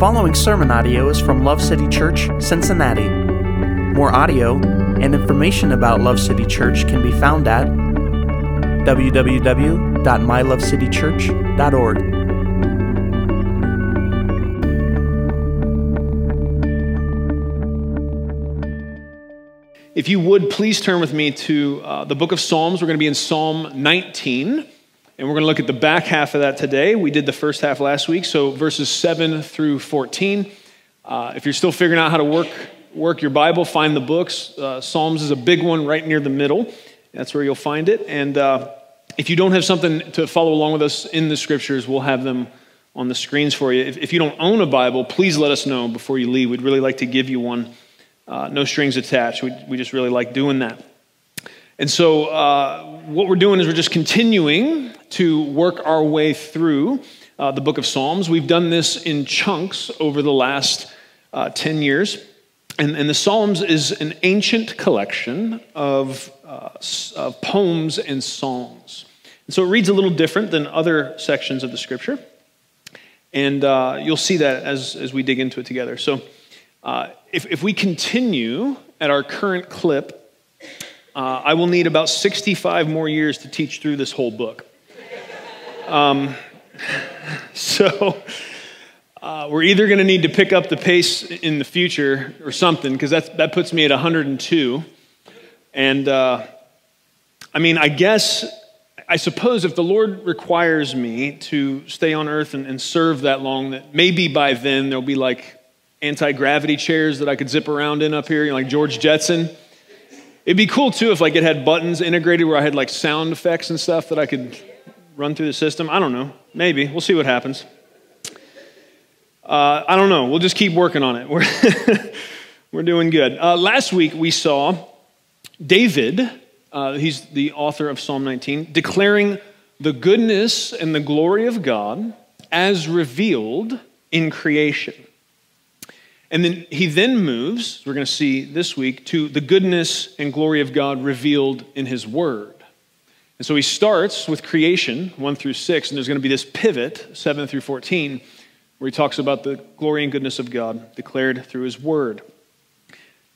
following sermon audio is from Love City Church, Cincinnati. More audio and information about Love City Church can be found at www.mylovecitychurch.org. If you would please turn with me to uh, the book of Psalms. We're going to be in Psalm 19. And we're going to look at the back half of that today. We did the first half last week, so verses 7 through 14. Uh, if you're still figuring out how to work, work your Bible, find the books. Uh, Psalms is a big one right near the middle. That's where you'll find it. And uh, if you don't have something to follow along with us in the scriptures, we'll have them on the screens for you. If, if you don't own a Bible, please let us know before you leave. We'd really like to give you one. Uh, no strings attached. We, we just really like doing that. And so, uh, what we're doing is we're just continuing to work our way through uh, the book of Psalms. We've done this in chunks over the last uh, 10 years. And, and, the Psalms is an ancient collection of, uh, of poems and songs. And so, it reads a little different than other sections of the scripture. And uh, you'll see that as, as we dig into it together. So, uh, if, if we continue at our current clip, uh, I will need about 65 more years to teach through this whole book. Um, so uh, we're either going to need to pick up the pace in the future or something, because that puts me at 102. And uh, I mean, I guess, I suppose if the Lord requires me to stay on earth and, and serve that long, that maybe by then there'll be like anti gravity chairs that I could zip around in up here, you know, like George Jetson. It'd be cool too if like it had buttons integrated where I had like sound effects and stuff that I could run through the system. I don't know. Maybe. We'll see what happens. Uh, I don't know. We'll just keep working on it. We're, we're doing good. Uh, last week we saw David, uh, he's the author of Psalm 19, declaring the goodness and the glory of God as revealed in creation. And then he then moves, we're going to see this week, to the goodness and glory of God revealed in his word. And so he starts with creation, 1 through 6, and there's going to be this pivot, 7 through 14, where he talks about the glory and goodness of God declared through his word.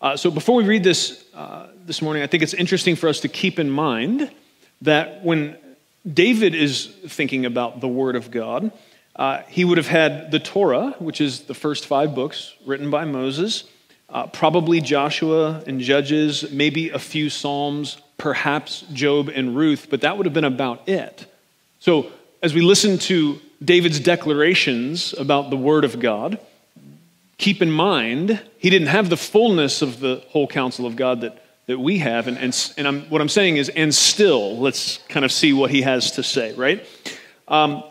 Uh, so before we read this uh, this morning, I think it's interesting for us to keep in mind that when David is thinking about the word of God, uh, he would have had the Torah, which is the first five books written by Moses, uh, probably Joshua and Judges, maybe a few Psalms, perhaps Job and Ruth, but that would have been about it. So, as we listen to David's declarations about the Word of God, keep in mind he didn't have the fullness of the whole counsel of God that, that we have. And, and, and I'm, what I'm saying is, and still, let's kind of see what he has to say, right? Um,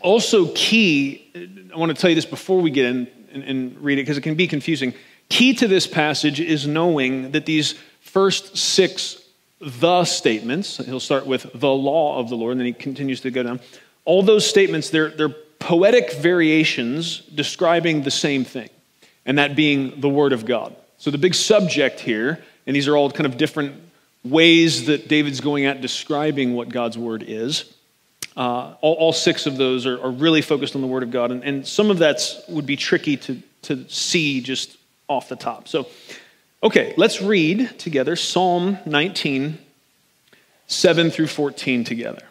also, key, I want to tell you this before we get in and, and read it because it can be confusing. Key to this passage is knowing that these first six the statements, he'll start with the law of the Lord, and then he continues to go down. All those statements, they're, they're poetic variations describing the same thing, and that being the Word of God. So the big subject here, and these are all kind of different ways that David's going at describing what God's Word is. Uh, all, all, six of those are, are, really focused on the Word of God, and, and some of that would be tricky to, to see just off the top. So, okay, let's read together Psalm 19, 7 through 14 together.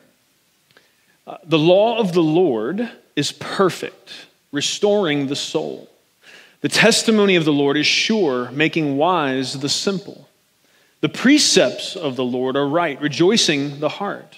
Uh, the law of the Lord is perfect, restoring the soul. The testimony of the Lord is sure, making wise the simple. The precepts of the Lord are right, rejoicing the heart.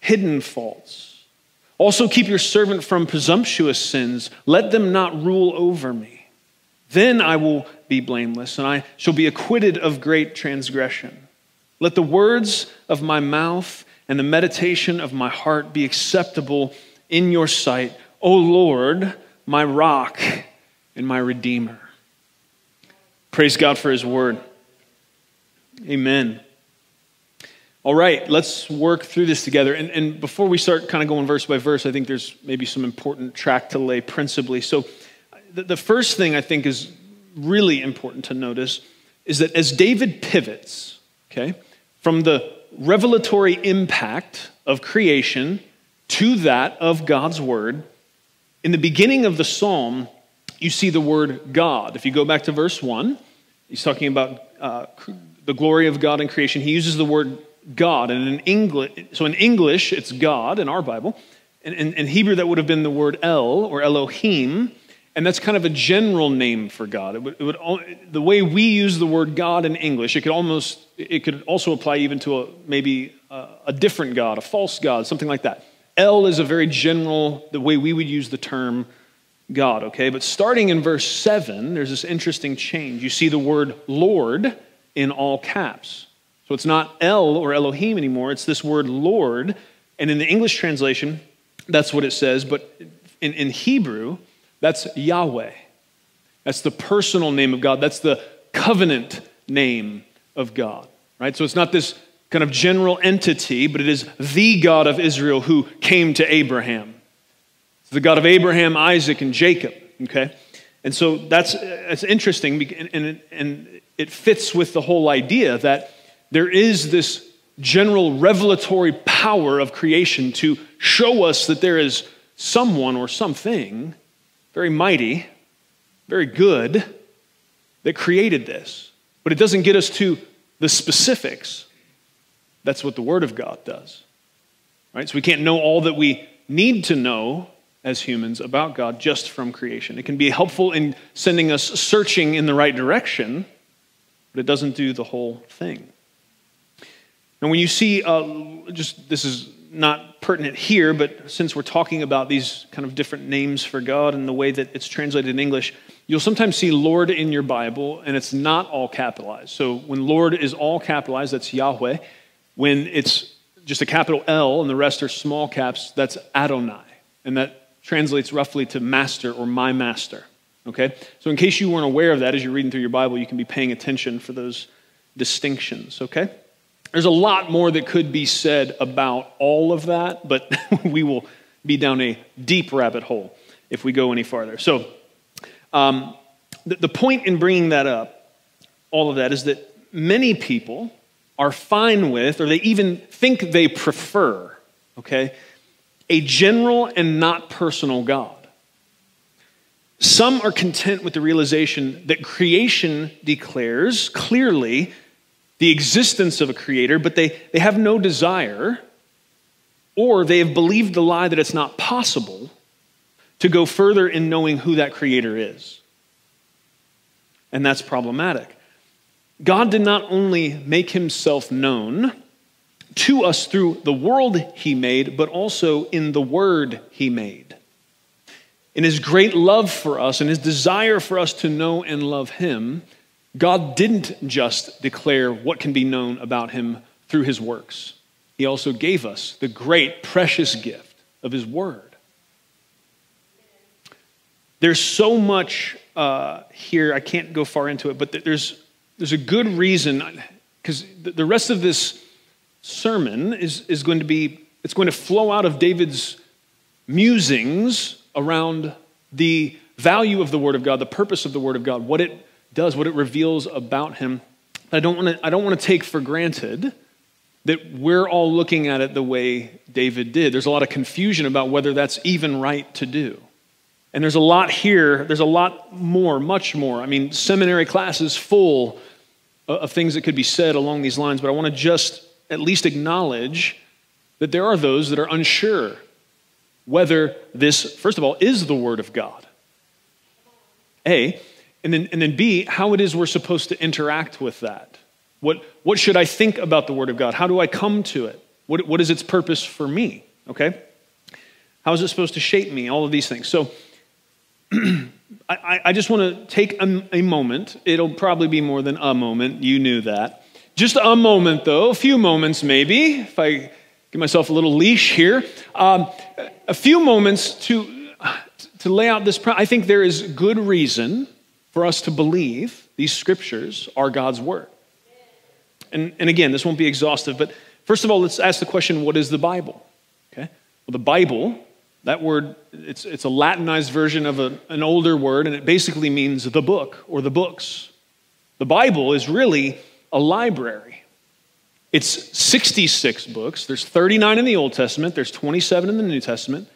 hidden faults. Also, keep your servant from presumptuous sins. Let them not rule over me. Then I will be blameless, and I shall be acquitted of great transgression. Let the words of my mouth and the meditation of my heart be acceptable in your sight, O Lord, my rock and my Redeemer. Praise God for His word. Amen. All right, let's work through this together. And, and before we start kind of going verse by verse, I think there's maybe some important track to lay principally. So, the, the first thing I think is really important to notice is that as David pivots, okay, from the revelatory impact of creation to that of God's word, in the beginning of the psalm, you see the word God. If you go back to verse 1, he's talking about uh, the glory of God in creation. He uses the word God. And in English, so in English, it's God in our Bible. And in, in Hebrew, that would have been the word El or Elohim. And that's kind of a general name for God. It would, it would, the way we use the word God in English, it could almost, it could also apply even to a, maybe a, a different God, a false God, something like that. El is a very general, the way we would use the term God, okay? But starting in verse 7, there's this interesting change. You see the word Lord in all caps. So it's not El or Elohim anymore, it's this word Lord. And in the English translation, that's what it says. But in, in Hebrew, that's Yahweh. That's the personal name of God. That's the covenant name of God, right? So it's not this kind of general entity, but it is the God of Israel who came to Abraham. It's the God of Abraham, Isaac, and Jacob, okay? And so that's, uh, that's interesting, and, and, and it fits with the whole idea that there is this general revelatory power of creation to show us that there is someone or something very mighty, very good, that created this. But it doesn't get us to the specifics. That's what the Word of God does. Right? So we can't know all that we need to know as humans about God just from creation. It can be helpful in sending us searching in the right direction, but it doesn't do the whole thing. And when you see, uh, just this is not pertinent here, but since we're talking about these kind of different names for God and the way that it's translated in English, you'll sometimes see Lord in your Bible and it's not all capitalized. So when Lord is all capitalized, that's Yahweh. When it's just a capital L and the rest are small caps, that's Adonai. And that translates roughly to master or my master. Okay? So in case you weren't aware of that as you're reading through your Bible, you can be paying attention for those distinctions. Okay? There's a lot more that could be said about all of that, but we will be down a deep rabbit hole if we go any farther. So, um, the, the point in bringing that up, all of that, is that many people are fine with, or they even think they prefer, okay, a general and not personal God. Some are content with the realization that creation declares clearly the existence of a creator, but they, they have no desire, or they have believed the lie that it's not possible to go further in knowing who that creator is. And that's problematic. God did not only make himself known to us through the world he made, but also in the word he made. In his great love for us and his desire for us to know and love him, God didn't just declare what can be known about him through his works, he also gave us the great, precious gift of his word. There's so much uh, here, I can't go far into it, but there's, there's a good reason, because the rest of this sermon is, is going to be, it's going to flow out of David's musings around the value of the Word of God, the purpose of the Word of God, what it does, what it reveals about him. I don't want to, I don't want to take for granted that we're all looking at it the way David did. There's a lot of confusion about whether that's even right to do. And there's a lot here, there's a lot more, much more. I mean, seminary classes full of things that could be said along these lines, but I want to just at least acknowledge that there are those that are unsure whether this, first of all, is the Word of God. A, and then, and then B, how it is we're supposed to interact with that. What, what should I think about the Word of God? How do I come to it? What, what is its purpose for me? Okay? How is it supposed to shape me? All of these things. So I, I just want to take a, a moment. It'll probably be more than a moment. You knew that. Just a moment, though, a few moments maybe, if I give myself a little leash here. Um, a few moments to to lay out this, I think there is good reason for us to believe these scriptures are God's word. And, and again, this won't be exhaustive, but first of all, let's ask the question what is the Bible? Okay? Well, the Bible, that word, it's, it's a Latinized version of a, an older word, and it basically means the book or the books. The Bible is really a library. It's 66 books. There's 39 in the Old Testament, there's 27 in the New Testament.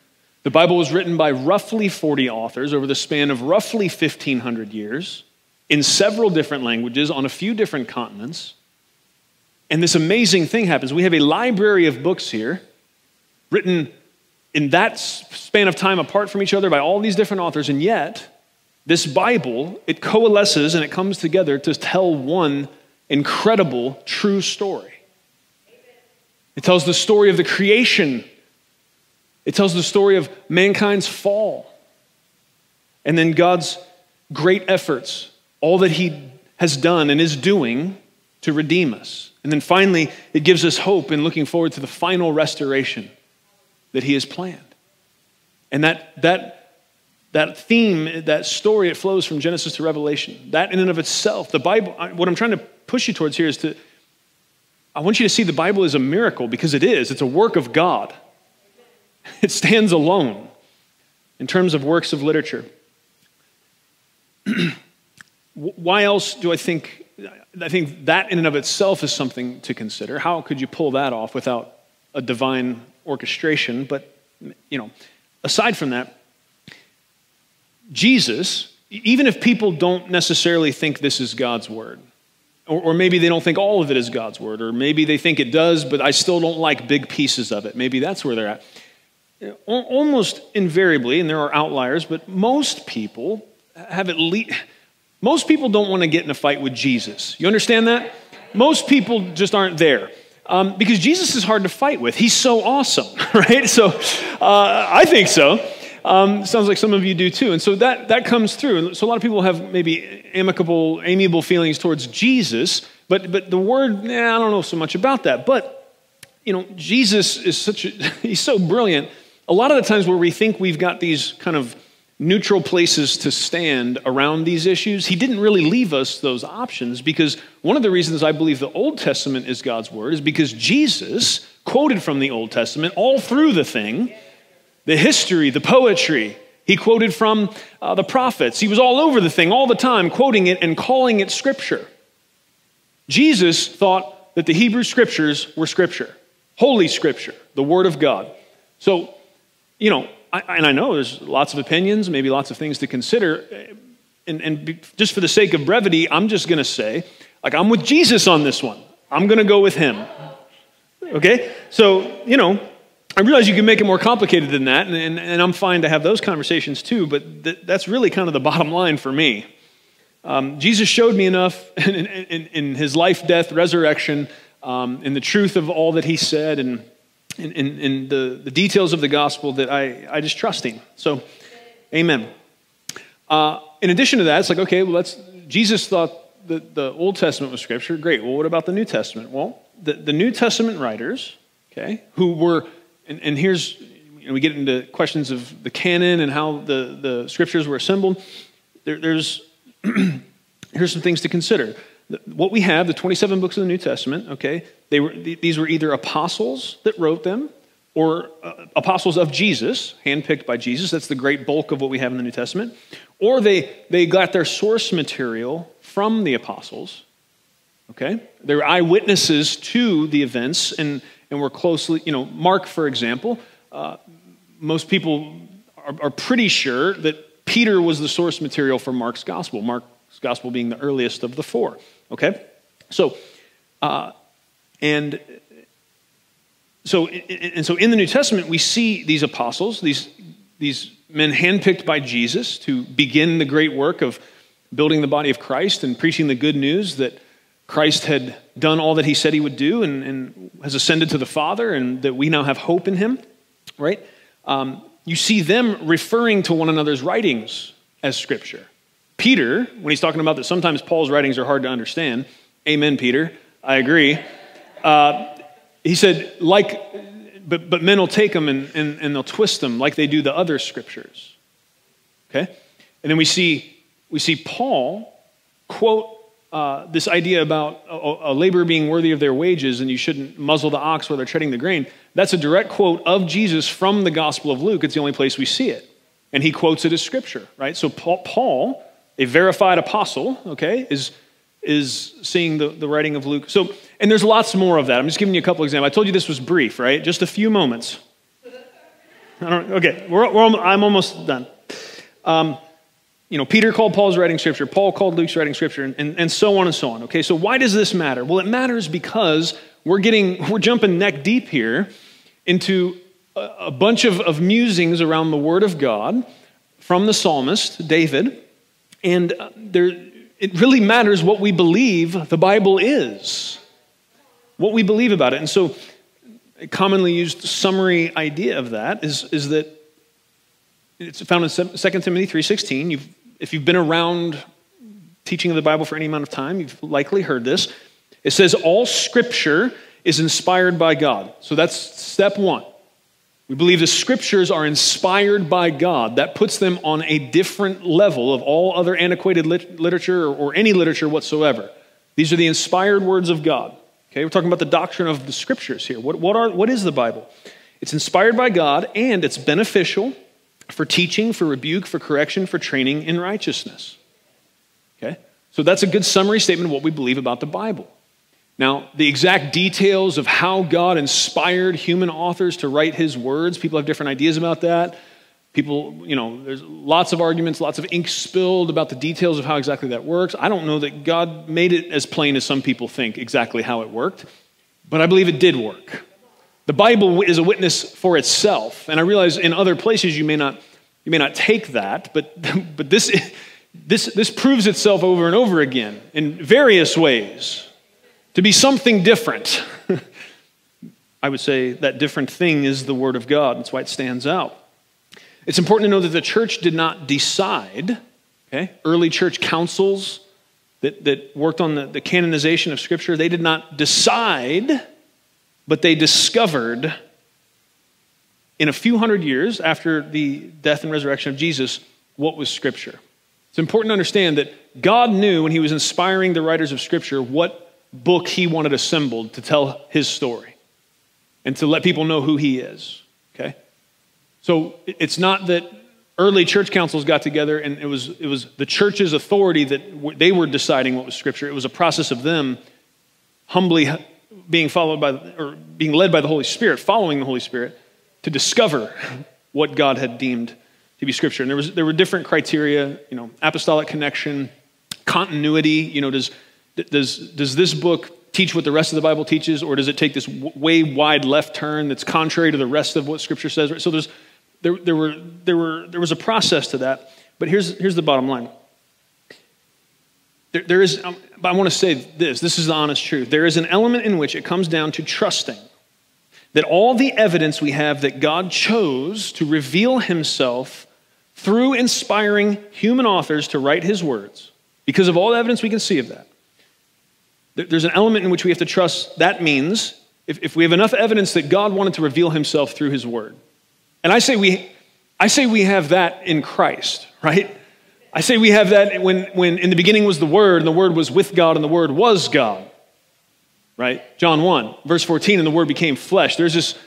The Bible was written by roughly 40 authors over the span of roughly 1,500 years in several different languages on a few different continents. And this amazing thing happens. We have a library of books here written in that span of time apart from each other by all these different authors, and yet this Bible, it coalesces and it comes together to tell one incredible, true story. It tells the story of the creation, it tells the story of mankind's fall, and then God's great efforts, all that He has done and is doing to redeem us. And then finally, it gives us hope in looking forward to the final restoration that He has planned. And that, that, that theme, that story, it flows from Genesis to Revelation. That in and of itself, the Bible, what I'm trying to push you towards here is to, I want you to see the Bible is a miracle because it is. It's a work of God, it stands alone in terms of works of literature. Why else do I think? I think that in and of itself is something to consider. How could you pull that off without a divine orchestration? But, you know, aside from that, Jesus, even if people don't necessarily think this is God's word, or, or, maybe they don't think all of it is God's word, or maybe they think it does, but I still don't like big pieces of it. Maybe that's where they're at. Almost invariably, and there are outliers, but most people have at least, most people don't want to get in a fight with Jesus. You understand that? Most people just aren't there. Um, because Jesus is hard to fight with. He's so awesome, right? So uh, I think so. Um, sounds like some of you do too. And so that, that comes through. And so a lot of people have maybe amicable, amiable feelings towards Jesus, but, but the word, eh, I don't know so much about that. But, you know, Jesus is such a, he's so brilliant. A lot of the times where we think we've got these kind of neutral places to stand around these issues, he didn't really leave us those options because one of the reasons I believe the Old Testament is God's word is because Jesus quoted from the Old Testament all through the thing the history, the poetry. He quoted from uh, the prophets. He was all over the thing all the time, quoting it and calling it scripture. Jesus thought that the Hebrew scriptures were scripture, holy scripture, the word of God. So, you know, I, and I know there's lots of opinions, maybe lots of things to consider. And, and just for the sake of brevity, I'm just going to say, like, I'm with Jesus on this one. I'm going to go with him. Okay? So, you know, I realize you can make it more complicated than that, and, and, and I'm fine to have those conversations too, but th- that's really kind of the bottom line for me. Um, Jesus showed me enough in, in, in, his life, death, resurrection, um, in the truth of all that he said, and in, in the, the, details of the gospel that I, I just trust him. So, amen. Uh, in addition to that, it's like, okay, well, Jesus thought that the Old Testament was scripture. Great. Well, what about the New Testament? Well, the, the New Testament writers, okay, who were and, and here's, you know, we get into questions of the canon and how the, the scriptures were assembled. There, there's, here's some things to consider. What we have, the 27 books of the New Testament, okay, they were, these were either apostles that wrote them or uh, apostles of Jesus, handpicked by Jesus. That's the great bulk of what we have in the New Testament. Or they, they got their source material from the apostles. Okay? They were eyewitnesses to the events and, and we're closely, you know, Mark, for example, uh, most people are, are pretty sure that Peter was the source material for Mark's gospel, Mark's gospel being the earliest of the four. Okay? So, uh, and so, and so in the New Testament, we see these apostles, these, these men handpicked by Jesus to begin the great work of building the body of Christ and preaching the good news that Christ had done all that he said he would do and, and has ascended to the Father, and that we now have hope in him, right? Um, you see them referring to one another's writings as scripture. Peter, when he's talking about that sometimes Paul's writings are hard to understand, amen, Peter, I agree. Uh, he said, like, but, but men will take them and, and, and they'll twist them like they do the other scriptures. Okay? And then we see, we see Paul quote uh, this idea about a, a laborer being worthy of their wages and you shouldn't muzzle the ox while they're treading the grain. That's a direct quote of Jesus from the Gospel of Luke. It's the only place we see it. And he quotes it as scripture, right? So Paul, Paul a verified apostle, okay, is, is seeing the, the writing of Luke. So, and there's lots more of that. I'm just giving you a couple examples. I told you this was brief, right? Just a few moments. I don't, okay, we're, we're, I'm almost done. Um, you know, Peter called Paul's writing scripture, Paul called Luke's writing scripture, and, and, and so on and so on. Okay, so why does this matter? Well, it matters because we're getting, we're jumping neck deep here into a, a bunch of, of musings around the Word of God from the psalmist, David, and uh, there, it really matters what we believe the Bible is, what we believe about it. And so, a commonly used summary idea of that is, is that it's found in 2 Timothy 3.16. You've, if you've been around teaching of the Bible for any amount of time, you've likely heard this. It says, all scripture is inspired by God. So that's step one. We believe the scriptures are inspired by God. That puts them on a different level of all other antiquated lit- literature or, or any literature whatsoever. These are the inspired words of God. Okay, we're talking about the doctrine of the scriptures here. What, what, are, what is the Bible? It's inspired by God and it's beneficial for teaching, for rebuke, for correction, for training in righteousness. Okay? So that's a good summary statement of what we believe about the Bible. Now, the exact details of how God inspired human authors to write his words, people have different ideas about that. People, you know, there's lots of arguments, lots of ink spilled about the details of how exactly that works. I don't know that God made it as plain as some people think exactly how it worked, but I believe it did work. The Bible is a witness for itself, and I realize in other places you may not, you may not take that, but, but this, this, this proves itself over and over again in various ways to be something different. I would say that different thing is the Word of God. That's why it stands out. It's important to know that the church did not decide, okay? Early church councils that, that worked on the, the canonization of Scripture, they did not decide, but they discovered in a few hundred years after the death and resurrection of Jesus what was Scripture. It's important to understand that God knew when He was inspiring the writers of Scripture what book he wanted assembled to tell his story and to let people know who he is. Okay? So it's not that early church councils got together and it was, it was the church's authority that they were deciding what was scripture. It was a process of them humbly being followed by, or being led by the Holy Spirit, following the Holy Spirit to discover what God had deemed to be scripture. And there, was, there were different criteria, you know, apostolic connection, continuity, you know, does does, does this book teach what the rest of the Bible teaches, or does it take this way wide left turn that's contrary to the rest of what Scripture says? So there's, there, there, were, there, were, there was a process to that. But here's, here's the bottom line. There, there is, um, I want to say this this is the honest truth. There is an element in which it comes down to trusting that all the evidence we have that God chose to reveal himself through inspiring human authors to write his words, because of all the evidence we can see of that, there's an element in which we have to trust. That means if, if we have enough evidence that God wanted to reveal himself through his word. And I say we, I say we have that in Christ, right? I say we have that when, when in the beginning was the Word, and the Word was with God, and the Word was God. Right? John 1, verse 14, and the Word became flesh. There's this,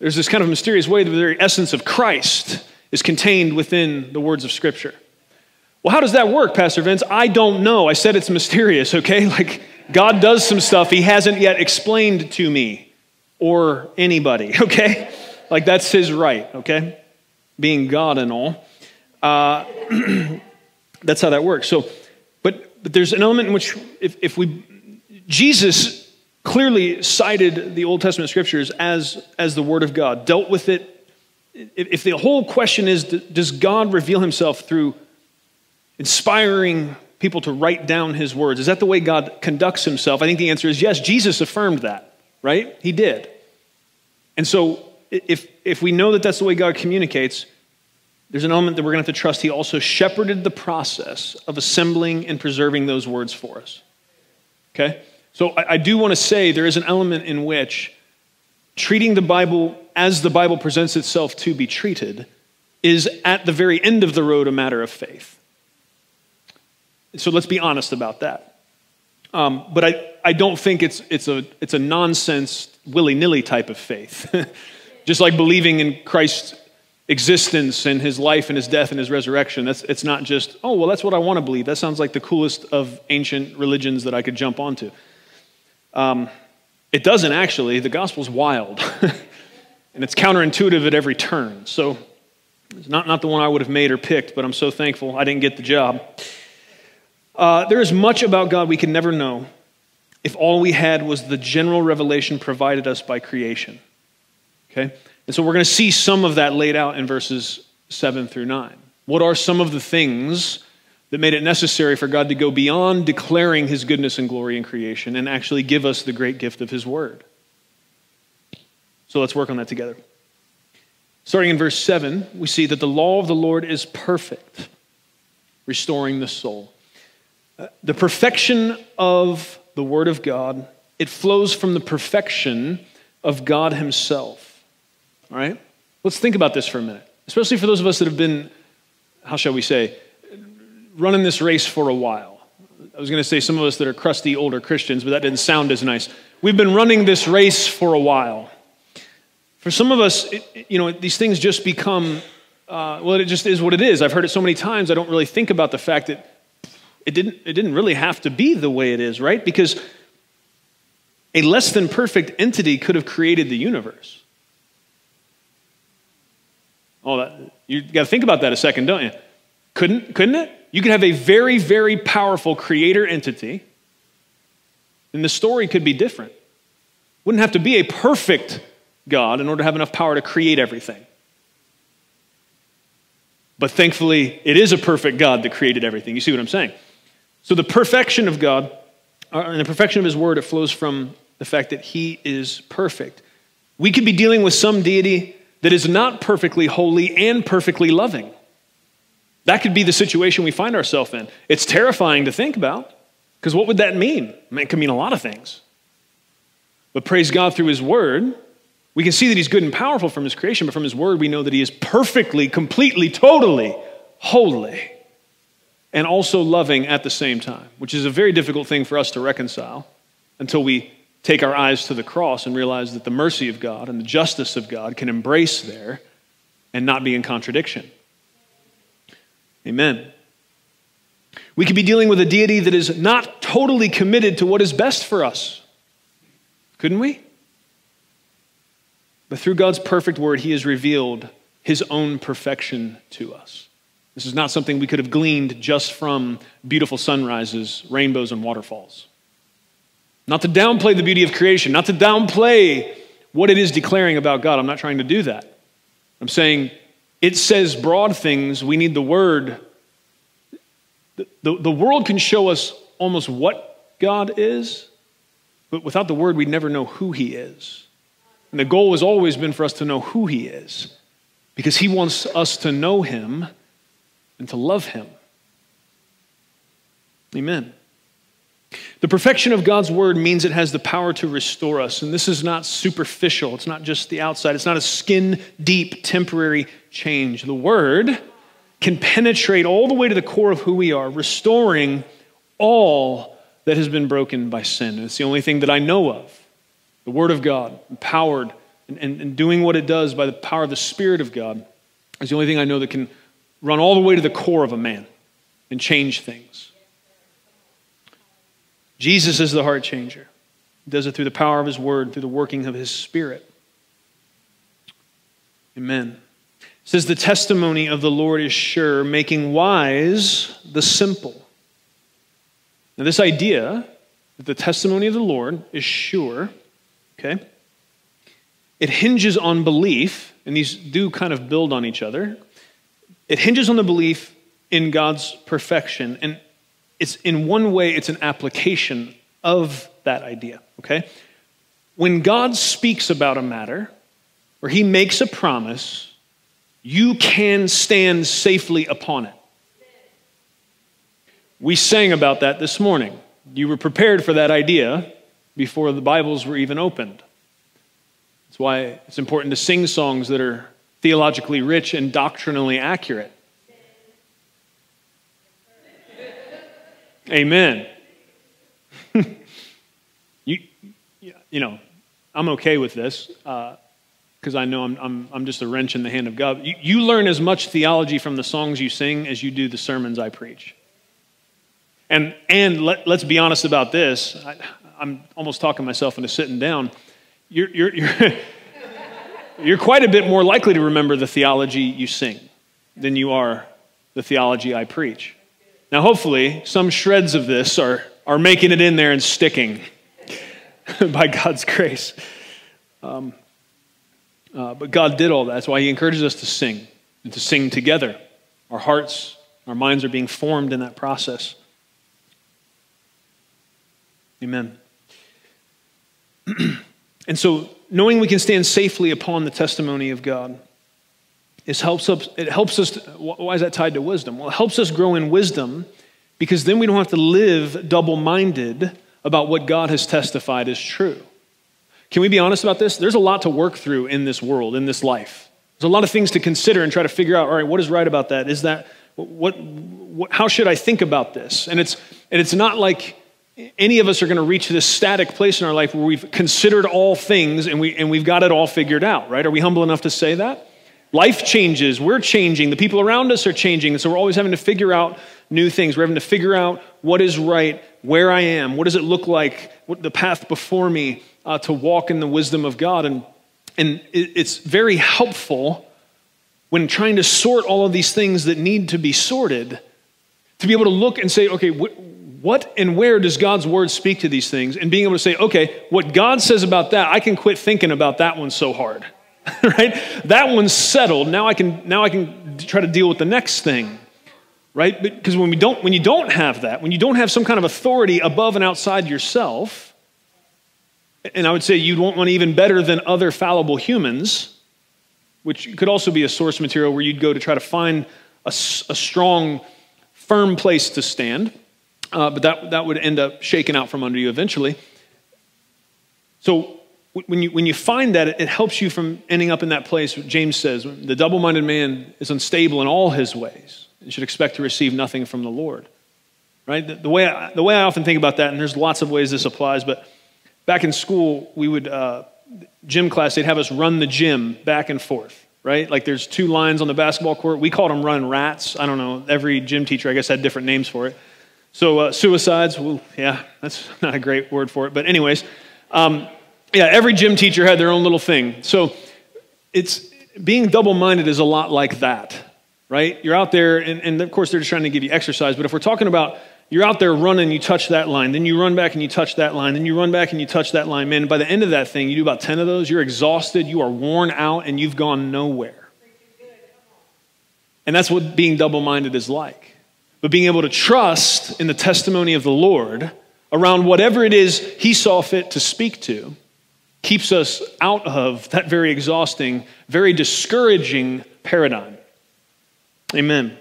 there's this kind of mysterious way that the very essence of Christ is contained within the words of Scripture. Well, how does that work, Pastor Vince? I don't know. I said it's mysterious, okay? Like, God does some stuff he hasn't yet explained to me or anybody, okay? Like that's his right, okay? Being God and all. Uh, that's how that works. So, but, but there's an element in which if, if we, Jesus clearly cited the Old Testament scriptures as, as the Word of God, dealt with it. If the whole question is, does God reveal himself through inspiring people to write down his words? Is that the way God conducts himself? I think the answer is yes. Jesus affirmed that, right? He did. And so if, if we know that that's the way God communicates, there's an element that we're going to have to trust. He also shepherded the process of assembling and preserving those words for us. Okay? So I, I do want to say there is an element in which treating the Bible as the Bible presents itself to be treated is at the very end of the road a matter of faith. So let's be honest about that. Um, but I, I don't think it's, it's, a, it's a nonsense, willy nilly type of faith. Just like believing in Christ's existence and his life and his death and his resurrection. That's, it's not just, oh, well, that's what I want to believe. That sounds like the coolest of ancient religions that I could jump onto. Um, it doesn't actually. The gospel's wild, and it's counterintuitive at every turn. So it's not, not the one I would have made or picked, but I'm so thankful I didn't get the job. Uh, there is much about God we can never know if all we had was the general revelation provided us by creation. Okay? And so we're going to see some of that laid out in verses 7 through 9. What are some of the things that made it necessary for God to go beyond declaring his goodness and glory in creation and actually give us the great gift of his word? So let's work on that together. Starting in verse 7, we see that the law of the Lord is perfect, restoring the soul. The perfection of the Word of God, it flows from the perfection of God Himself. All right? Let's think about this for a minute, especially for those of us that have been, how shall we say, running this race for a while. I was going to say some of us that are crusty older Christians, but that didn't sound as nice. We've been running this race for a while. For some of us, it, you know, these things just become, uh, well, it just is what it is. I've heard it so many times, I don't really think about the fact that it didn't, it didn't really have to be the way it is, right? Because a less than perfect entity could have created the universe. Oh, that, you got to think about that a second, don't you? Couldn't, couldn't it? You could have a very, very powerful creator entity, and the story could be different. Wouldn't have to be a perfect God in order to have enough power to create everything. But thankfully, it is a perfect God that created everything. You see what I'm saying? So the perfection of God, uh, and the perfection of His Word, it flows from the fact that He is perfect. We could be dealing with some deity that is not perfectly holy and perfectly loving. That could be the situation we find ourselves in. It's terrifying to think about, because what would that mean? I mean, it could mean a lot of things. But praise God through His Word, we can see that He's good and powerful from His creation, but from His Word, we know that He is perfectly, completely, totally holy and also loving at the same time, which is a very difficult thing for us to reconcile until we take our eyes to the cross and realize that the mercy of God and the justice of God can embrace there and not be in contradiction. Amen. We could be dealing with a deity that is not totally committed to what is best for us. Couldn't we? But through God's perfect word, He has revealed His own perfection to us. This is not something we could have gleaned just from beautiful sunrises, rainbows, and waterfalls. Not to downplay the beauty of creation, not to downplay what it is declaring about God. I'm not trying to do that. I'm saying it says broad things. We need the word. The, the, the world can show us almost what God is, but without the word, we'd never know who he is. And the goal has always been for us to know who he is because he wants us to know him and to love him. Amen. The perfection of God's word means it has the power to restore us. And this is not superficial, it's not just the outside, it's not a skin deep, temporary change. The word can penetrate all the way to the core of who we are, restoring all that has been broken by sin. And it's the only thing that I know of. The word of God, empowered and, and, and doing what it does by the power of the Spirit of God, is the only thing I know that can run all the way to the core of a man and change things. Jesus is the heart changer. He does it through the power of his word, through the working of his spirit. Amen. It says, The testimony of the Lord is sure, making wise the simple. Now, this idea that the testimony of the Lord is sure, okay, it hinges on belief, and these do kind of build on each other. It hinges on the belief in God's perfection. And it's in one way, it's an application of that idea, okay? When God speaks about a matter or he makes a promise, you can stand safely upon it. We sang about that this morning. You were prepared for that idea before the Bibles were even opened. That's why it's important to sing songs that are theologically rich and doctrinally accurate. Amen. you, you know, I'm okay with this because uh, I know I'm, I'm, I'm just a wrench in the hand of God. You, you learn as much theology from the songs you sing as you do the sermons I preach. And, and let, let's be honest about this. I, am almost talking myself into sitting down. You're, you're, you're, you're quite a bit more likely to remember the theology you sing than you are the theology I preach. Now, hopefully, some shreds of this are, are making it in there and sticking by God's grace. Um, uh, but God did all that. That's why He encourages us to sing and to sing together. Our hearts, our minds are being formed in that process. Amen. and so, knowing we can stand safely upon the testimony of God is helps us, it helps us, why is that tied to wisdom? Well, it helps us grow in wisdom because then we don't have to live double minded about what God has testified is true. Can we be honest about this? There's a lot to work through in this world, in this life. There's a lot of things to consider and try to figure out, all right, what is right about that? Is that, what, what how should I think about this? And it's, and it's not like any of us are going to reach this static place in our life where we've considered all things and, we, and we've got it all figured out, right? Are we humble enough to say that? Life changes, we're changing, the people around us are changing, and so we're always having to figure out new things. We're having to figure out what is right, where I am, what does it look like, what the path before me uh, to walk in the wisdom of God. And, and it's very helpful when trying to sort all of these things that need to be sorted to be able to look and say, okay, what and where does God's word speak to these things? And being able to say, okay, what God says about that, I can quit thinking about that one so hard. right? That one's settled. Now I can now I can try to deal with the next thing. Right? Because when we don't when you don't have that, when you don't have some kind of authority above and outside yourself, and I would say you'd want one even better than other fallible humans, which could also be a source material where you'd go to try to find a, a strong, firm place to stand. Uh, but that, that would end up shaking out from under you eventually. So when you, when you find that, it helps you from ending up in that place. James says, the double minded man is unstable in all his ways and should expect to receive nothing from the Lord. Right? The, the way, I, the way I often think about that, and there's lots of ways this applies, but back in school, we would, uh, gym class, they'd have us run the gym back and forth, right? Like there's two lines on the basketball court. We called them running rats. I don't know. Every gym teacher, I guess, had different names for it. So uh, suicides, well, yeah, that's not a great word for it. But, anyways, um, yeah, every gym teacher had their own little thing. So it's being double minded is a lot like that, right? You're out there, and, and of course, they're just trying to give you exercise. But if we're talking about you're out there running, you touch that line, then you run back and you touch that line, then you run back and you touch that line. Man, by the end of that thing, you do about 10 of those, you're exhausted, you are worn out, and you've gone nowhere. And that's what being double minded is like. But being able to trust in the testimony of the Lord around whatever it is He saw fit to speak to keeps us out of that very exhausting, very discouraging paradigm. Amen.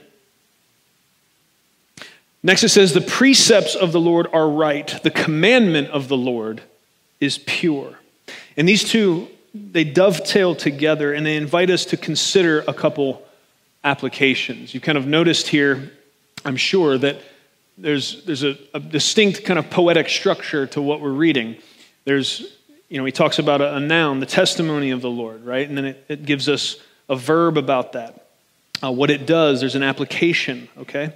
Next, it says, The precepts of the Lord are right, the commandment of the Lord is pure. And these two, they dovetail together and they invite us to consider a couple applications. You kind of noticed here, I'm sure, that there's, there's a, a distinct kind of poetic structure to what we're reading. There's you know, he talks about a, a noun, the testimony of the Lord, right? And then it, it gives us a verb about that. Uh, what it does, there's an application, okay?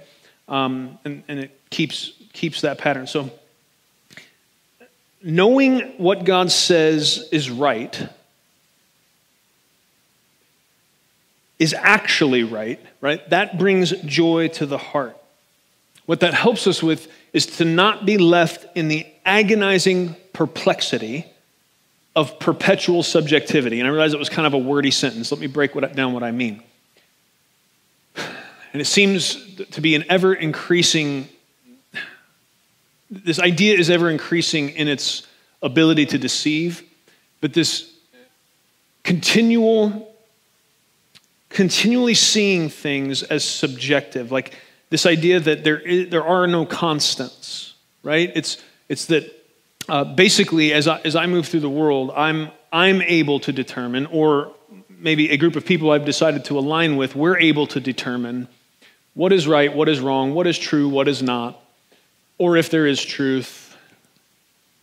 Um, and, and it keeps, keeps that pattern. So, knowing what God says is right is actually right, right? That brings joy to the heart. What that helps us with is to not be left in the agonizing perplexity of perpetual subjectivity. And I realize it was kind of a wordy sentence. Let me break what, down what I mean. And it seems to be an ever increasing, this idea is ever increasing in its ability to deceive, but this continual, continually seeing things as subjective, like this idea that there, is, there are no constants, right? It's, it's that uh, basically, as I, as I move through the world, I'm, I'm able to determine, or maybe a group of people I've decided to align with, we're able to determine what is right, what is wrong, what is true, what is not, or if there is truth.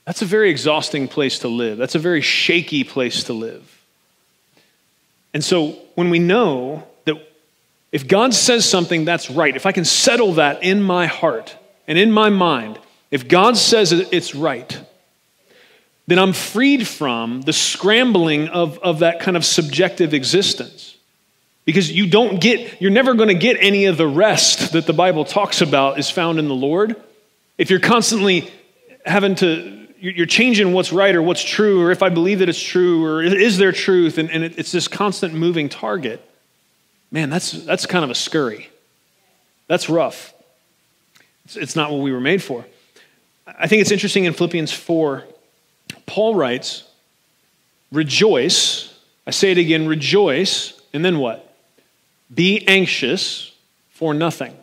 That's a very exhausting place to live. That's a very shaky place to live. And so when we know if God says something that's right, if I can settle that in my heart and in my mind, if God says it's right, then I'm freed from the scrambling of, of that kind of subjective existence. Because you don't get, you're never going to get any of the rest that the Bible talks about is found in the Lord. If you're constantly having to, you're changing what's right or what's true, or if I believe that it's true, or is there truth, and, and it's this constant moving target, man, that's, that's kind of a scurry. That's rough. It's, it's not what we were made for. I think it's interesting in Philippians 4 Paul writes, Rejoice. I say it again, rejoice. And then what? Be anxious for nothing.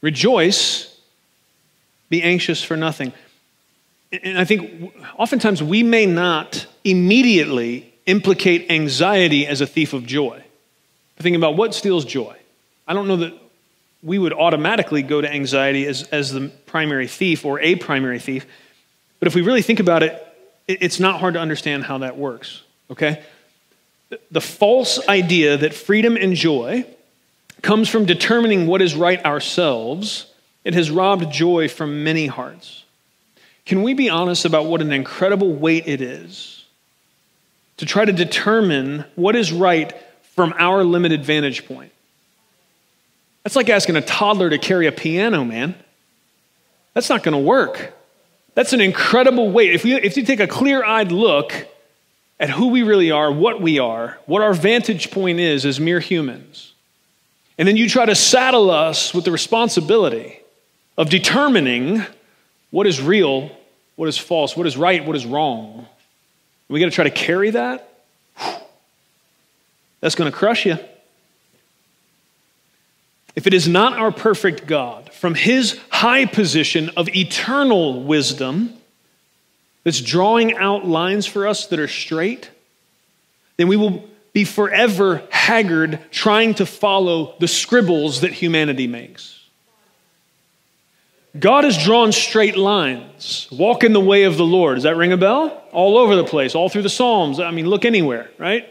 Rejoice. Be anxious for nothing. And I think oftentimes we may not immediately implicate anxiety as a thief of joy. Thinking about what steals joy. I don't know that we would automatically go to anxiety as, as the primary thief or a primary thief. But if we really think about it, it's not hard to understand how that works, okay? The false idea that freedom and joy comes from determining what is right ourselves, it has robbed joy from many hearts. Can we be honest about what an incredible weight it is to try to determine what is right from our limited vantage point? That's like asking a toddler to carry a piano, man. That's not going to work. That's an incredible weight. If, we, if you take a clear eyed look at who we really are, what we are, what our vantage point is as mere humans, and then you try to saddle us with the responsibility of determining what is real, what is false, what is right, what is wrong. We got to try to carry that. That's going to crush you. If it is not our perfect God, from his high position of eternal wisdom, that's drawing out lines for us that are straight, then we will be forever haggard trying to follow the scribbles that humanity makes. God has drawn straight lines. Walk in the way of the Lord. Does that ring a bell? All over the place, all through the Psalms. I mean, look anywhere, right?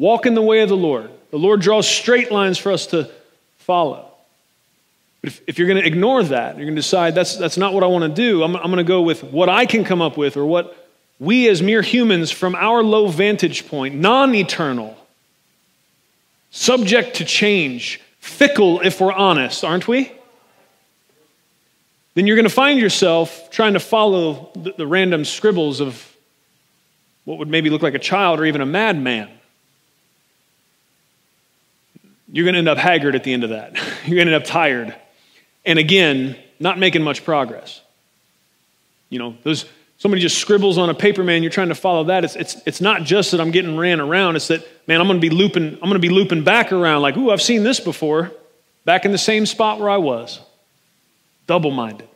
Walk in the way of the Lord. The Lord draws straight lines for us to follow. But if, if you're going to ignore that, you're going to decide that's, that's not what I want to do, I'm, I'm going to go with what I can come up with or what we as mere humans from our low vantage point, non eternal, subject to change, fickle if we're honest, aren't we? Then you're going to find yourself trying to follow the, the random scribbles of what would maybe look like a child or even a madman. You're going to end up haggard at the end of that. You're going to end up tired. And again, not making much progress. You know, those somebody just scribbles on a paper, man, you're trying to follow that. It's, it's, it's not just that I'm getting ran around, it's that, man, I'm going to be looping, I'm going to be looping back around like, ooh, I've seen this before, back in the same spot where I was. Double minded.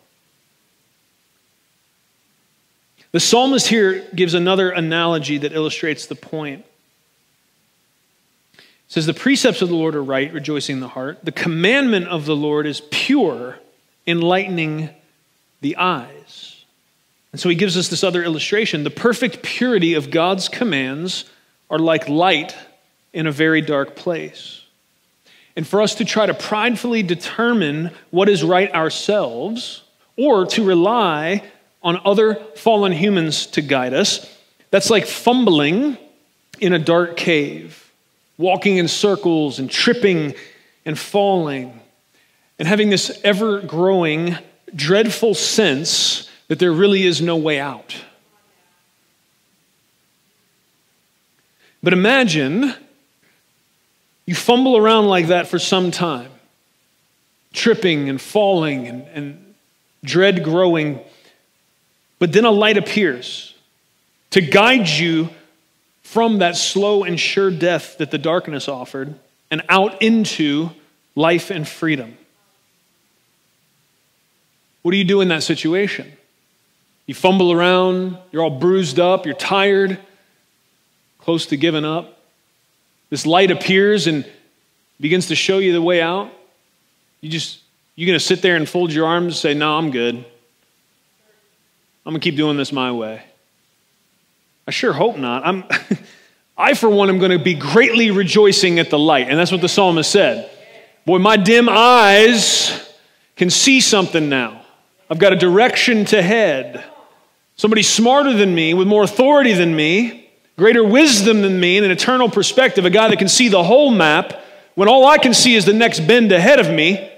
The psalmist here gives another analogy that illustrates the point says, The precepts of the Lord are right, rejoicing in the heart. The commandment of the Lord is pure, enlightening the eyes. And so he gives us this other illustration. The perfect purity of God's commands are like light in a very dark place. And for us to try to pridefully determine what is right ourselves, or to rely on other fallen humans to guide us, that's like fumbling in a dark cave walking in circles and tripping and falling, and having this ever growing, dreadful sense that there really is no way out. But imagine you fumble around like that for some time, tripping and falling and, and dread growing, but then a light appears to guide you from that slow and sure death that the darkness offered and out into life and freedom. What do you do in that situation? You fumble around, you're all bruised up, you're tired, close to giving up. this light appears and begins to show you the way out, you just, you're going to sit there and fold your arms and say, No, I'm good. I'm going to keep doing this my way. I sure hope not. I'm, I, for one, am going to be greatly rejoicing at the light. And that's what the psalmist said. Boy, my dim eyes can see something now. I've got a direction to head. Somebody smarter than me, with more authority than me, greater wisdom than me, and an eternal perspective, a guy that can see the whole map when all I can see is the next bend ahead of me,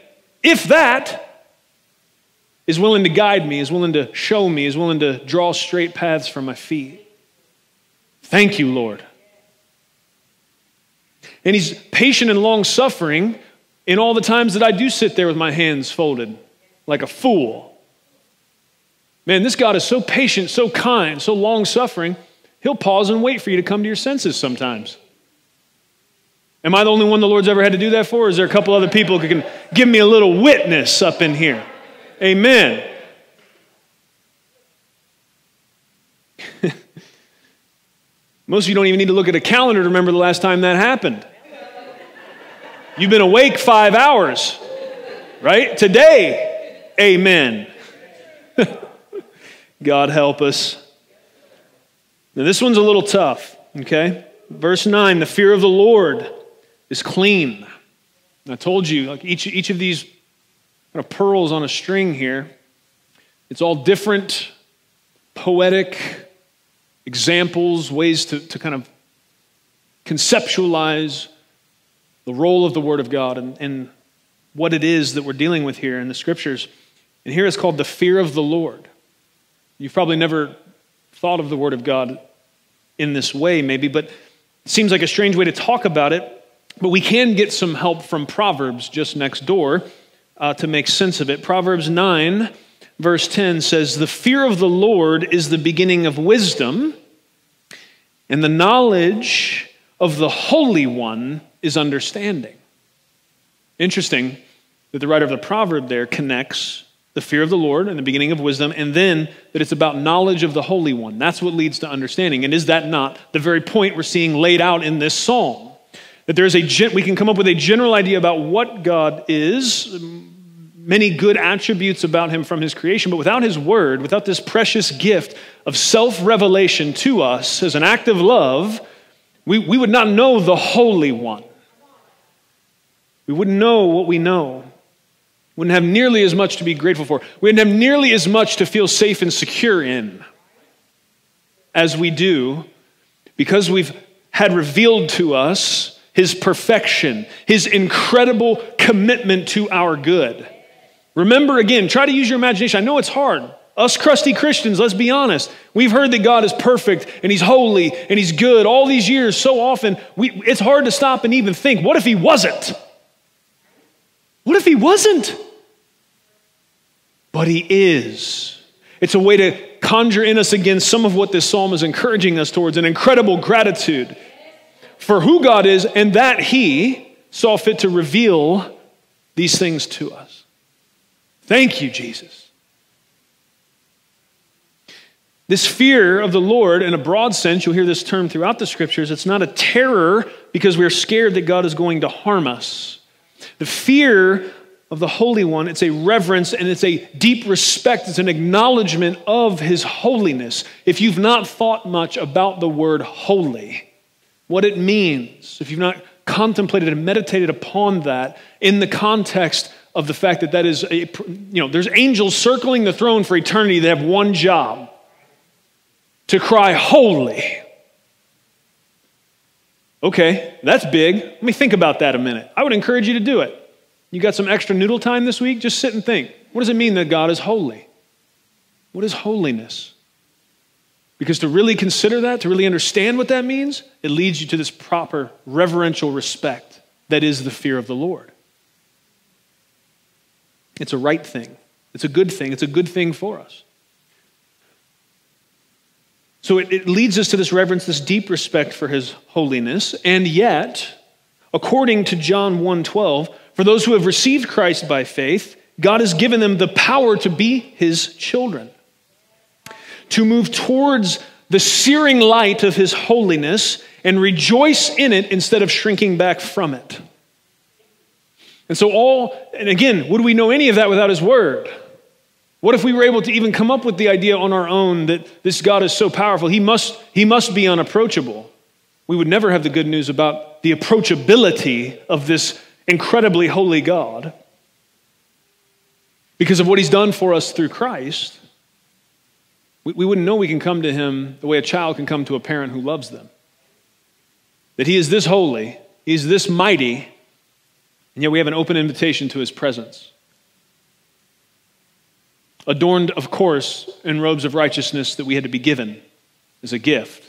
if that, is willing to guide me, is willing to show me, is willing to draw straight paths for my feet. Thank you, Lord. And He's patient and long suffering in all the times that I do sit there with my hands folded like a fool. Man, this God is so patient, so kind, so long suffering, He'll pause and wait for you to come to your senses sometimes. Am I the only one the Lord's ever had to do that for? Or is there a couple other people who can give me a little witness up in here? Amen. Most of you don't even need to look at a calendar to remember the last time that happened. You've been awake five hours, right? Today, amen. God help us. Now, this one's a little tough, okay? Verse 9 the fear of the Lord is clean. I told you, like each, each of these kind of pearls on a string here, it's all different poetic examples, ways to, to kind of conceptualize the role of the Word of God and, and what it is that we're dealing with here in the Scriptures. And here it's called the fear of the Lord. You've probably never thought of the Word of God in this way, maybe, but it seems like a strange way to talk about it. But we can get some help from Proverbs just next door uh, to make sense of it. Proverbs 9, verse 10 says, The fear of the Lord is the beginning of wisdom, and the knowledge of the Holy One is understanding. Interesting that the writer of the proverb there connects the fear of the Lord and the beginning of wisdom, and then that it's about knowledge of the Holy One. That's what leads to understanding. And is that not the very point we're seeing laid out in this psalm? That there's a we can come up with a general idea about what God is, many good attributes about him from his creation, but without his word, without this precious gift of self-revelation to us as an act of love, we, we would not know the Holy One. We wouldn't know what we know. Wouldn't have nearly as much to be grateful for. We wouldn't have nearly as much to feel safe and secure in as we do because we've had revealed to us his perfection, his incredible commitment to our good. Remember again, try to use your imagination. I know it's hard. Us crusty Christians, let's be honest. We've heard that God is perfect and He's holy and He's good all these years. So often, we, it's hard to stop and even think, what if He wasn't? What if He wasn't? But He is. It's a way to conjure in us again some of what this psalm is encouraging us towards an incredible gratitude for who God is and that He saw fit to reveal these things to us. Thank you, Jesus. This fear of the Lord, in a broad sense, you'll hear this term throughout the scriptures, it's not a terror because we're scared that God is going to harm us. The fear of the Holy One, it's a reverence and it's a deep respect, it's an acknowledgement of His holiness. If you've not thought much about the word holy, what it means, if you've not contemplated and meditated upon that in the context of the fact that that is a, you know, there's angels circling the throne for eternity that have one job to cry, Holy. Okay, that's big. Let me think about that a minute. I would encourage you to do it. You got some extra noodle time this week? Just sit and think. What does it mean that God is holy? What is holiness? Because to really consider that, to really understand what that means, it leads you to this proper reverential respect that is the fear of the Lord. It's a right thing, it's a good thing, it's a good thing for us. So it, it leads us to this reverence, this deep respect for his holiness, and yet, according to John 1:12, for those who have received Christ by faith, God has given them the power to be his children to move towards the searing light of his holiness and rejoice in it instead of shrinking back from it. And so, all, and again, would we know any of that without His Word? What if we were able to even come up with the idea on our own that this God is so powerful, He must, he must be unapproachable? We would never have the good news about the approachability of this incredibly holy God because of what He's done for us through Christ. We, we wouldn't know we can come to Him the way a child can come to a parent who loves them. That He is this holy, He's this mighty, and yet we have an open invitation to His presence adorned, of course, in robes of righteousness that we had to be given as a gift.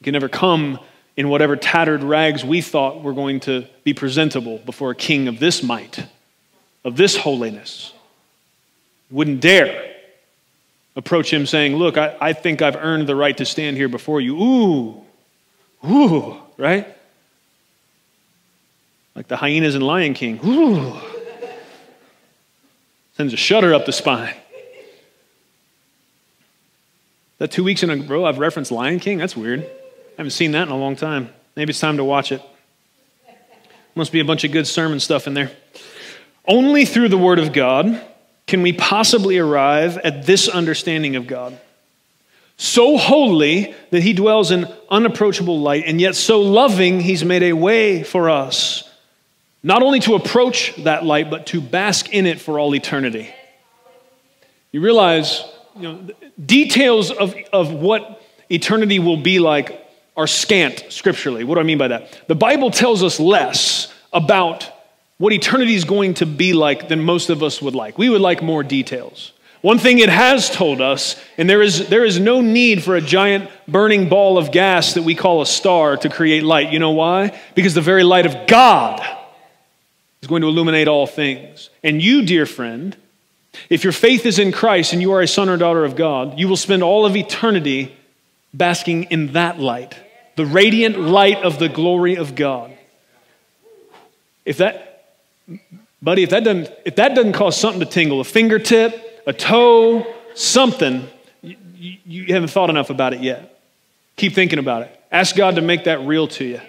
We can never come in whatever tattered rags we thought were going to be presentable before a king of this might, of this holiness. Wouldn't dare approach him saying, Look, I, I think I've earned the right to stand here before you. Ooh, ooh, right? Like the hyenas in Lion King. Ooh. Sends a shudder up the spine. That two weeks in a row I've referenced Lion King? That's weird. I haven't seen that in a long time. Maybe it's time to watch it. Must be a bunch of good sermon stuff in there. Only through the Word of God can we possibly arrive at this understanding of God. So holy that He dwells in unapproachable light, and yet so loving, He's made a way for us, not only to approach that light, but to bask in it for all eternity. You realize you know, details of, of what eternity will be like are scant scripturally. What do I mean by that? The Bible tells us less about what eternity is going to be like than most of us would like. We would like more details. One thing it has told us, and there is, there is no need for a giant burning ball of gas that we call a star to create light. You know why? Because the very light of God is going to illuminate all things. And you, dear friend, if your faith is in Christ and you are a son or daughter of God, you will spend all of eternity basking in that light, the radiant light of the glory of God. If that, buddy, if that doesn't, if that doesn't cause something to tingle, a fingertip, a toe, something, you, you haven't thought enough about it yet. Keep thinking about it. Ask God to make that real to you.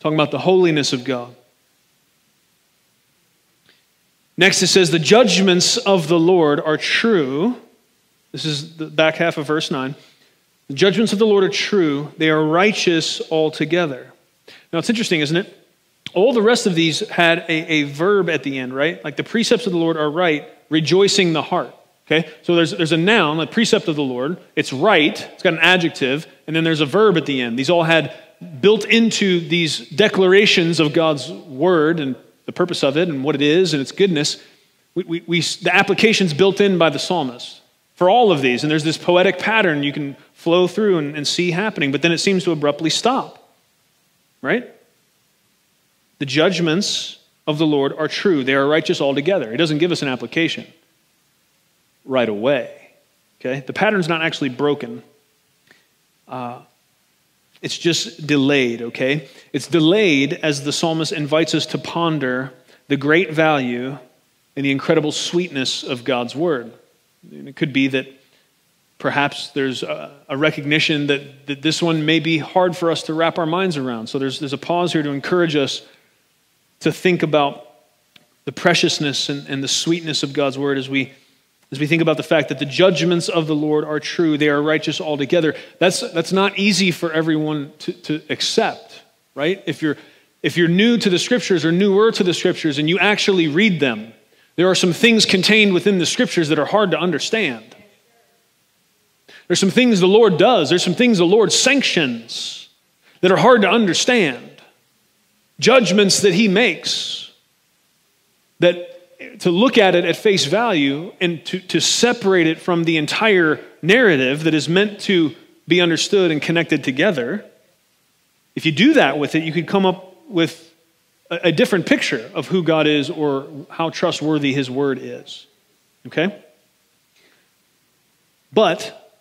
Talking about the holiness of God. Next, it says, The judgments of the Lord are true. This is the back half of verse 9. The judgments of the Lord are true, they are righteous altogether. Now, it's interesting, isn't it? All the rest of these had a, a verb at the end, right? Like the precepts of the Lord are right, rejoicing the heart. Okay? So there's, there's a noun, a precept of the Lord. It's right, it's got an adjective, and then there's a verb at the end. These all had built into these declarations of God's word and the purpose of it and what it is and its goodness, we, we, we, the application's built in by the psalmist for all of these. And there's this poetic pattern you can flow through and, and see happening, but then it seems to abruptly stop, right? The judgments of the Lord are true, they are righteous altogether. It doesn't give us an application right away. Okay? The pattern's not actually broken. Uh, it's just delayed, okay? It's delayed as the psalmist invites us to ponder the great value and the incredible sweetness of God's word. And it could be that perhaps there's a, a, recognition that, that this one may be hard for us to wrap our minds around. So there's, there's a pause here to encourage us to think about the preciousness and, and the sweetness of God's word as we as we think about the fact that the judgments of the Lord are true, they are righteous altogether. That's, that's not easy for everyone to, to accept, right? If you're, if you're new to the scriptures or newer to the scriptures and you actually read them, there are some things contained within the scriptures that are hard to understand. There's some things the Lord does, there's some things the Lord sanctions that are hard to understand, judgments that He makes that to look at it at face value and to, to separate it from the entire narrative that is meant to be understood and connected together, if you do that with it, you could come up with a, a different picture of who God is or how trustworthy His word is. Okay? But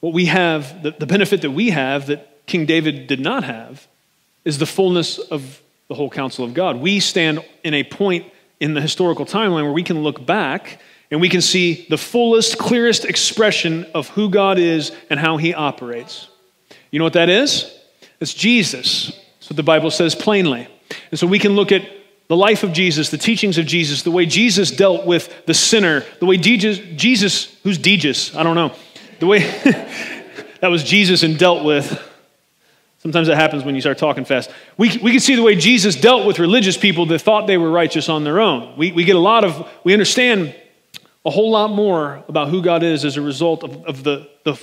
what we have, the, the benefit that we have that King David did not have, is the fullness of the whole counsel of God. We stand in a point in the historical timeline where we can look back and we can see the fullest, clearest expression of who God is and how he operates. You know what that is? It's Jesus. That's what the Bible says plainly. And so we can look at the life of Jesus, the teachings of Jesus, the way Jesus dealt with the sinner, the way Jesus, Jesus who's Jesus? I don't know. The way that was Jesus and dealt with. Sometimes that happens when you start talking fast. We, we can see the way Jesus dealt with religious people that thought they were righteous on their own. We, we get a lot of, we understand a whole lot more about who God is as a result of, of the, the,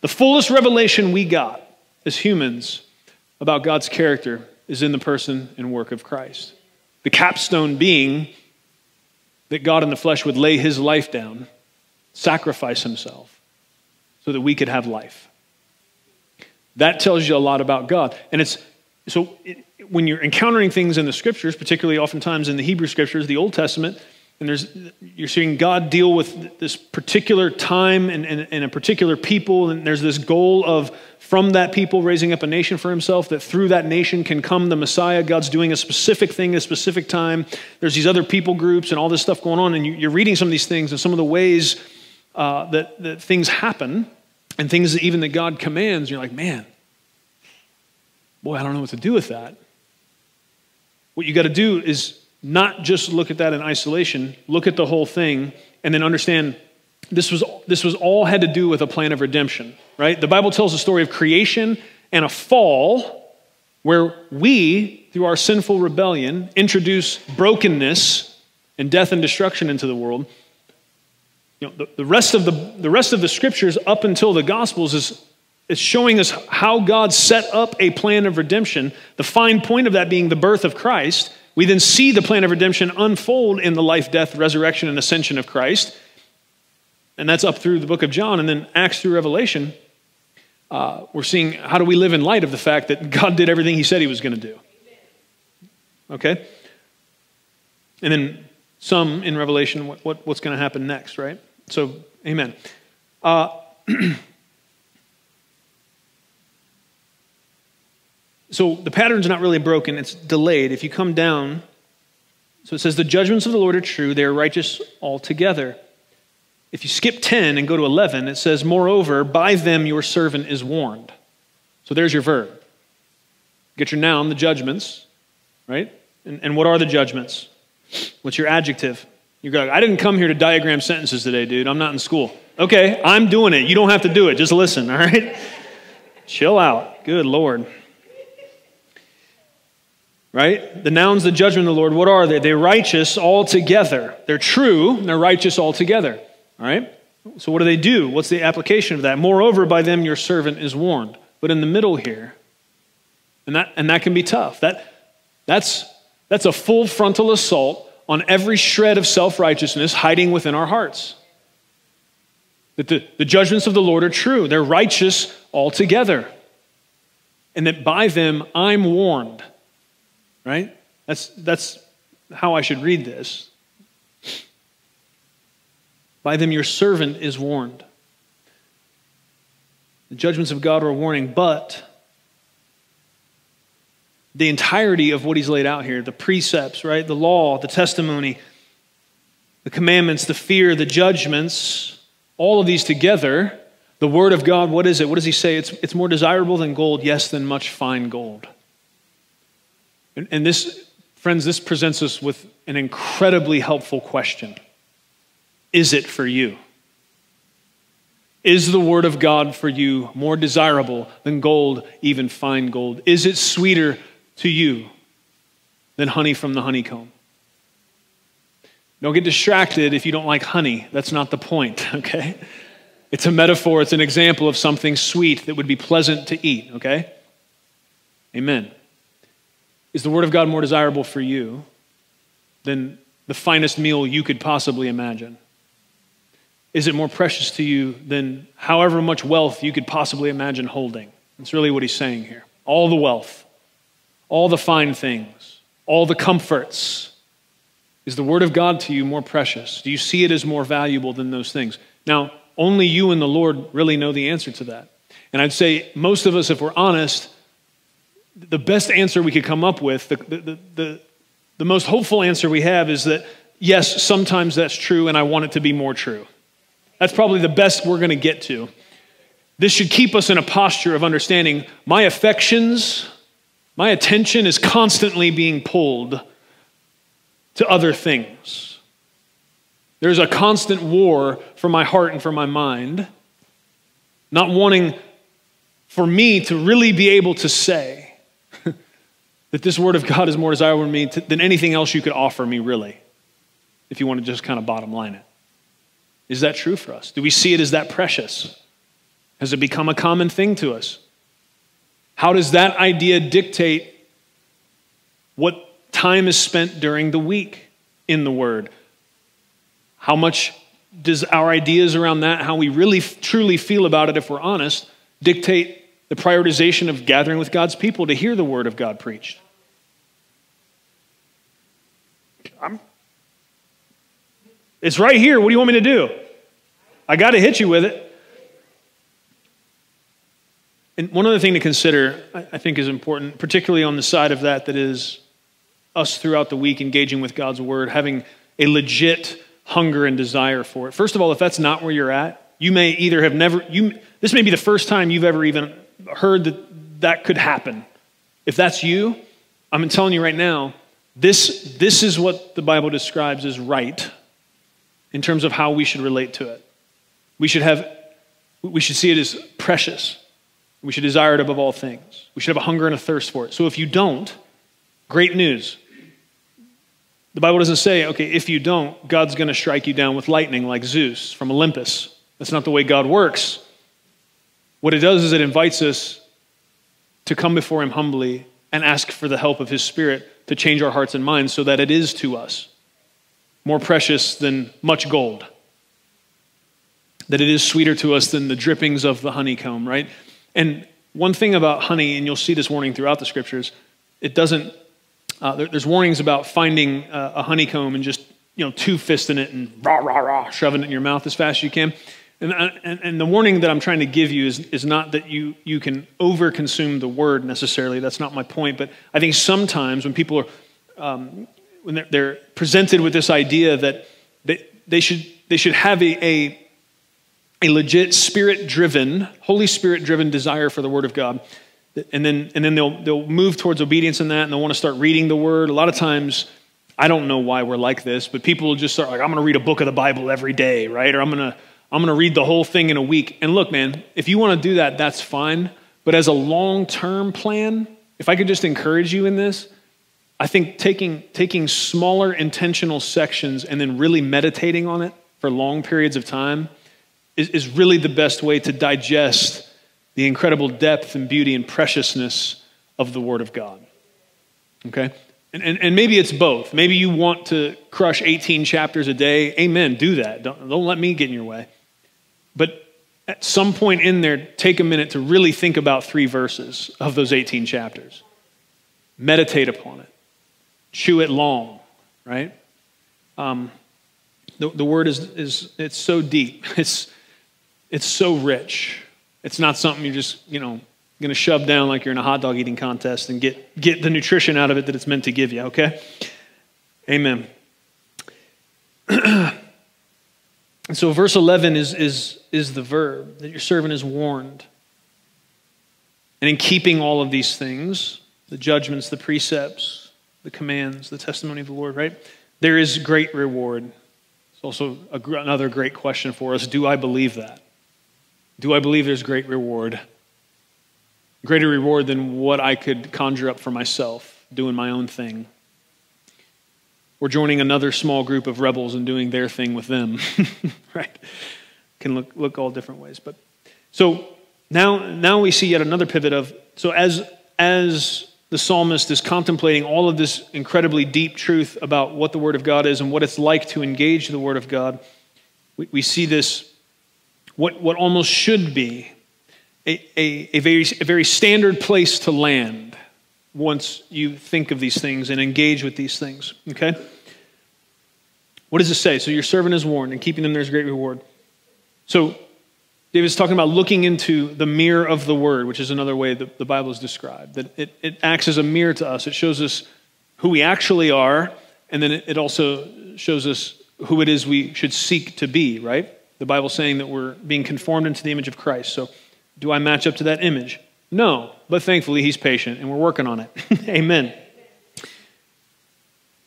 the fullest revelation we got as humans about God's character is in the person and work of Christ. The capstone being that God in the flesh would lay his life down, sacrifice himself, so that we could have life. That tells you a lot about God. And it's so it, when you're encountering things in the scriptures, particularly oftentimes in the Hebrew scriptures, the Old Testament, and there's you're seeing God deal with this particular time and, and, and, a particular people, and there's this goal of from that people raising up a nation for himself, that through that nation can come the Messiah. God's doing a specific thing at a specific time. There's these other people groups and all this stuff going on, and you, are reading some of these things and some of the ways uh, that, that things happen and things that even that God commands, you're like, man, boy, I don't know what to do with that. What you got to do is not just look at that in isolation, look at the whole thing, and then understand this was, this was all had to do with a plan of redemption, right? The Bible tells a story of creation and a fall where we, through our sinful rebellion, introduce brokenness and death and destruction into the world. You know, the, the, rest of the, the rest of the scriptures up until the Gospels is, is showing us how God set up a plan of redemption, the fine point of that being the birth of Christ. We then see the plan of redemption unfold in the life, death, resurrection, and ascension of Christ. And that's up through the book of John. And then Acts through Revelation, uh, we're seeing how do we live in light of the fact that God did everything he said he was going to do. Okay? And then some in Revelation, what, what what's going to happen next, right? So, amen. Uh, so the pattern's not really broken, it's delayed. If you come down, so it says, The judgments of the Lord are true, they are righteous altogether. If you skip 10 and go to 11, it says, Moreover, by them your servant is warned. So there's your verb. Get your noun, the judgments, right? And, and what are the judgments? What's your adjective? You're like, I didn't come here to diagram sentences today, dude. I'm not in school. Okay, I'm doing it. You don't have to do it. Just listen, all right? Chill out. Good Lord. Right? The nouns, the judgment of the Lord, what are they? They're righteous altogether. They're true, they're righteous altogether. All right? So what do they do? What's the application of that? Moreover, by them your servant is warned. But in the middle here, and that, and that can be tough. That, that's, that's a full frontal assault on every shred of self righteousness hiding within our hearts. That the, the judgments of the Lord are true, they're righteous altogether. And that by them I'm warned. Right? That's, that's how I should read this. By them your servant is warned. The judgments of God are a warning, but the entirety of what he's laid out here the precepts, right? The law, the testimony, the commandments, the fear, the judgments, all of these together, the word of God, what is it? What does he say? It's, it's more desirable than gold, yes, than much fine gold. And, and this, friends, this presents us with an incredibly helpful question Is it for you? Is the word of God for you more desirable than gold, even fine gold? Is it sweeter to you than honey from the honeycomb. Don't get distracted if you don't like honey. That's not the point, okay? It's a metaphor, it's an example of something sweet that would be pleasant to eat, okay? Amen. Is the Word of God more desirable for you than the finest meal you could possibly imagine? Is it more precious to you than however much wealth you could possibly imagine holding? That's really what he's saying here. All the wealth all the fine things, all the comforts? Is the Word of God to you more precious? Do you see it as more valuable than those things? Now, only you and the Lord really know the answer to that. And I'd say most of us, if we're honest, the best answer we could come up with, the, the, the, the most hopeful answer we have is that yes, sometimes that's true, and I want it to be more true. That's probably the best we're going to get to. this should keep us in a posture of understanding my affections, my attention is constantly being pulled to other things. There's a constant war for my heart and for my mind, not wanting for me to really be able to say that this word of God is more desirable to me than anything else you could offer me, really, if you want to just kind of bottom line it. Is that true for us? Do we see it as that precious? Has it become a common thing to us? How does that idea dictate what time is spent during the week in the Word? How much does our ideas around that, how we really truly feel about it, if we're honest, dictate the prioritization of gathering with God's people to hear the Word of God preached? I'm, it's right here. What do you want me to do? I got to hit you with it. And one other thing to consider, I think, is important, particularly on the side of that that is us throughout the week engaging with God's word, having a legit hunger and desire for it. First of all, if that's not where you're at, you may either have never, you, this may be the first time you've ever even heard that that could happen. If that's you, I'm telling you right now, this, this is what the Bible describes as right in terms of how we should relate to it. We should have, we should see it as precious. We should desire it above all things. We should have a hunger and a thirst for it. So if you don't, great news. The Bible doesn't say, okay, if you don't, God's going to strike you down with lightning like Zeus from Olympus. That's not the way God works. What it does is it invites us to come before Him humbly and ask for the help of His Spirit to change our hearts and minds so that it is to us more precious than much gold, that it is sweeter to us than the drippings of the honeycomb, right? And one thing about honey, and you'll see this warning throughout the scriptures, it doesn't, uh, there, there's warnings about finding uh, a honeycomb and just, you know, two fists in it and rah, rah, rah, shoving it in your mouth as fast as you can. And, uh, and, and, the warning that I'm trying to give you is, is not that you, you can overconsume the word necessarily. That's not my point. But I think sometimes when people are, um, when they're, they're, presented with this idea that they, they, should, they should have a, a a legit spirit driven, Holy Spirit driven desire for the Word of God. And then, and then they'll, they'll move towards obedience in that and they'll want to start reading the Word. A lot of times, I don't know why we're like this, but people will just start like, I'm going to read a book of the Bible every day, right? Or I'm going to, I'm going to read the whole thing in a week. And look, man, if you want to do that, that's fine. But as a long term plan, if I could just encourage you in this, I think taking, taking smaller intentional sections and then really meditating on it for long periods of time is, is really the best way to digest the incredible depth and beauty and preciousness of the Word of God. Okay? And, and, and, maybe it's both. Maybe you want to crush 18 chapters a day. Amen. Do that. Don't, don't let me get in your way. But at some point in there, take a minute to really think about three verses of those 18 chapters. Meditate upon it. Chew it long, right? Um, the, the word is, is it's so deep. It's, it's so rich. It's not something you're just, you know, going to shove down like you're in a hot dog eating contest and get, get the nutrition out of it that it's meant to give you, okay? Amen. and so verse 11 is, is, is the verb that your servant is warned. And in keeping all of these things, the judgments, the precepts, the commands, the testimony of the Lord, right? There is great reward. It's also a, another great question for us. Do I believe that? Do I believe there's great reward? Greater reward than what I could conjure up for myself, doing my own thing. Or joining another small group of rebels and doing their thing with them. right? Can look, look all different ways. But so now, now we see yet another pivot of so as as the psalmist is contemplating all of this incredibly deep truth about what the Word of God is and what it's like to engage the Word of God, we, we see this what, what almost should be a, a, a, very, a very standard place to land once you think of these things and engage with these things. Okay? What does it say? So your servant is warned, and keeping them there is great reward. So David's talking about looking into the mirror of the word, which is another way that the Bible is described. That it, it acts as a mirror to us. It shows us who we actually are, and then it, it also shows us who it is we should seek to be, right? The Bible saying that we're being conformed into the image of Christ. So Do I match up to that image? No, but thankfully he's patient and we're working on it. Amen.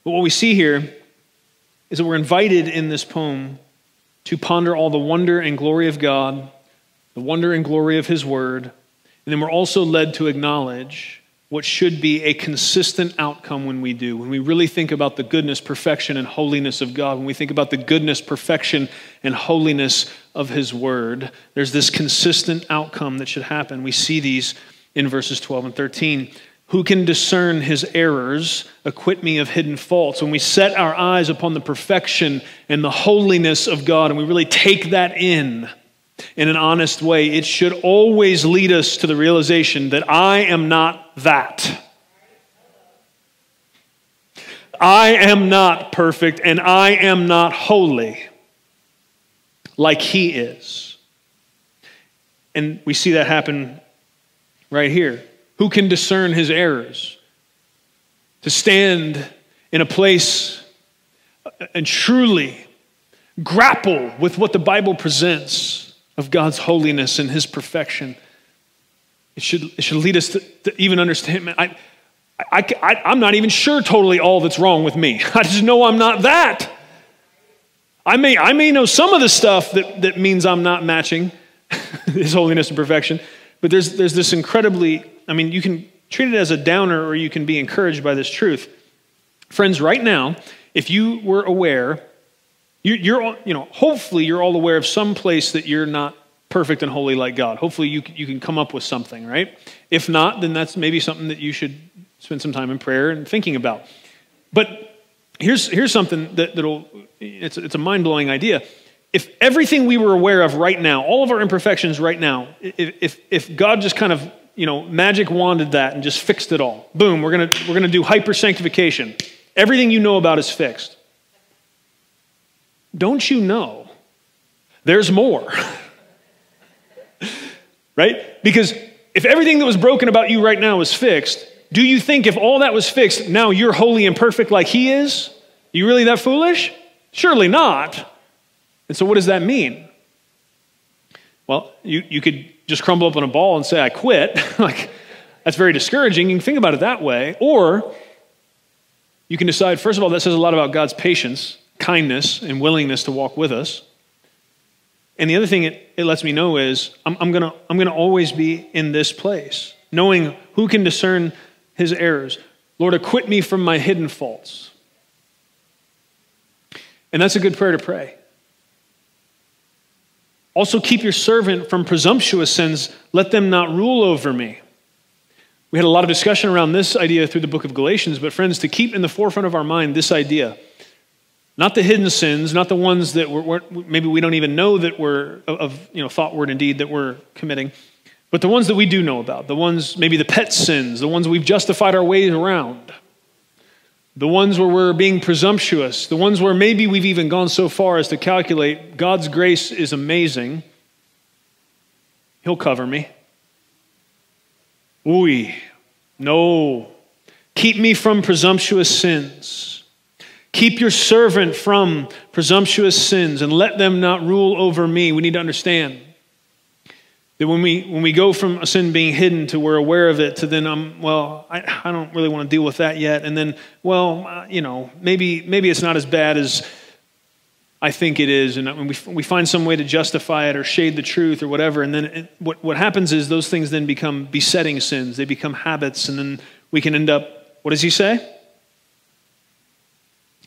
But what we see here is that we're invited in this poem to ponder all the wonder and glory of God, the wonder and glory of his word, and then we're also led to acknowledge what should be a consistent outcome when we do. When we really think about the goodness, perfection, and holiness of God, when we think about the goodness, perfection, and holiness of His Word, there's this consistent outcome that should happen. We see these in verses 12 and 13. Who can discern his errors? Acquit me of hidden faults. When we set our eyes upon the perfection and the holiness of God, and we really take that in, in an honest way, it should always lead us to the realization that I am not that. I am not perfect and I am not holy like He is. And we see that happen right here. Who can discern His errors? To stand in a place and truly grapple with what the Bible presents of God's holiness and His perfection. It should, it should lead us to, to even understand. I, I, I, I'm not even sure totally all that's wrong with me. I just know I'm not that. I may, I may know some of the stuff that, that means I'm not matching His holiness and perfection, but there's, there's this incredibly, I mean, you can treat it as a downer or you can be encouraged by this truth. Friends, right now, if you were aware you, are you know, hopefully you're all aware of some place that you're not perfect and holy like God. Hopefully you, you can come up with something, right? If not, then that's maybe something that you should spend some time in prayer and thinking about. But here's, here's something that, that'll, it's, it's a mind blowing idea. If everything we were aware of right now, all of our imperfections right now, if, if, if God just kind of, you know, magic wanded that and just fixed it all, boom, we're going to we're gonna do hyper sanctification. Everything you know about is fixed don't you know there's more? right? Because if everything that was broken about you right now is fixed, do you think if all that was fixed, now you're holy and perfect like He is? You really that foolish? Surely not. And so, what does that mean? Well, you, you could just crumble up on a ball and say, I quit. like, that's very discouraging. You can think about it that way. Or you can decide, first of all, that says a lot about God's patience kindness and willingness to walk with us. And the other thing it, it lets me know is I'm, I'm going I'm going to always be in this place, knowing who can discern his errors. Lord, acquit me from my hidden faults. And that's a good prayer to pray. Also, keep your servant from presumptuous sins. Let them not rule over me. We had a lot of discussion around this idea through the book of Galatians, but friends, to keep in the forefront of our mind this idea not the hidden sins, not the ones that we're, maybe we don't even know that we're of you know thought, word, and deed that we're committing, but the ones that we do know about, the ones maybe the pet sins, the ones we've justified our ways around, the ones where we're being presumptuous, the ones where maybe we've even gone so far as to calculate God's grace is amazing. He'll cover me. Ooh, no. Keep me from presumptuous sins. Keep your servant from presumptuous sins and let them not rule over me. We need to understand that when we, when we go from a sin being hidden to we're aware of it to then, um, well, I, I don't really want to deal with that yet. And then, well, uh, you know, maybe, maybe it's not as bad as I think it is. And we, we find some way to justify it or shade the truth or whatever. And then it, what, what happens is those things then become besetting sins. They become habits. And then we can end up, what does he say?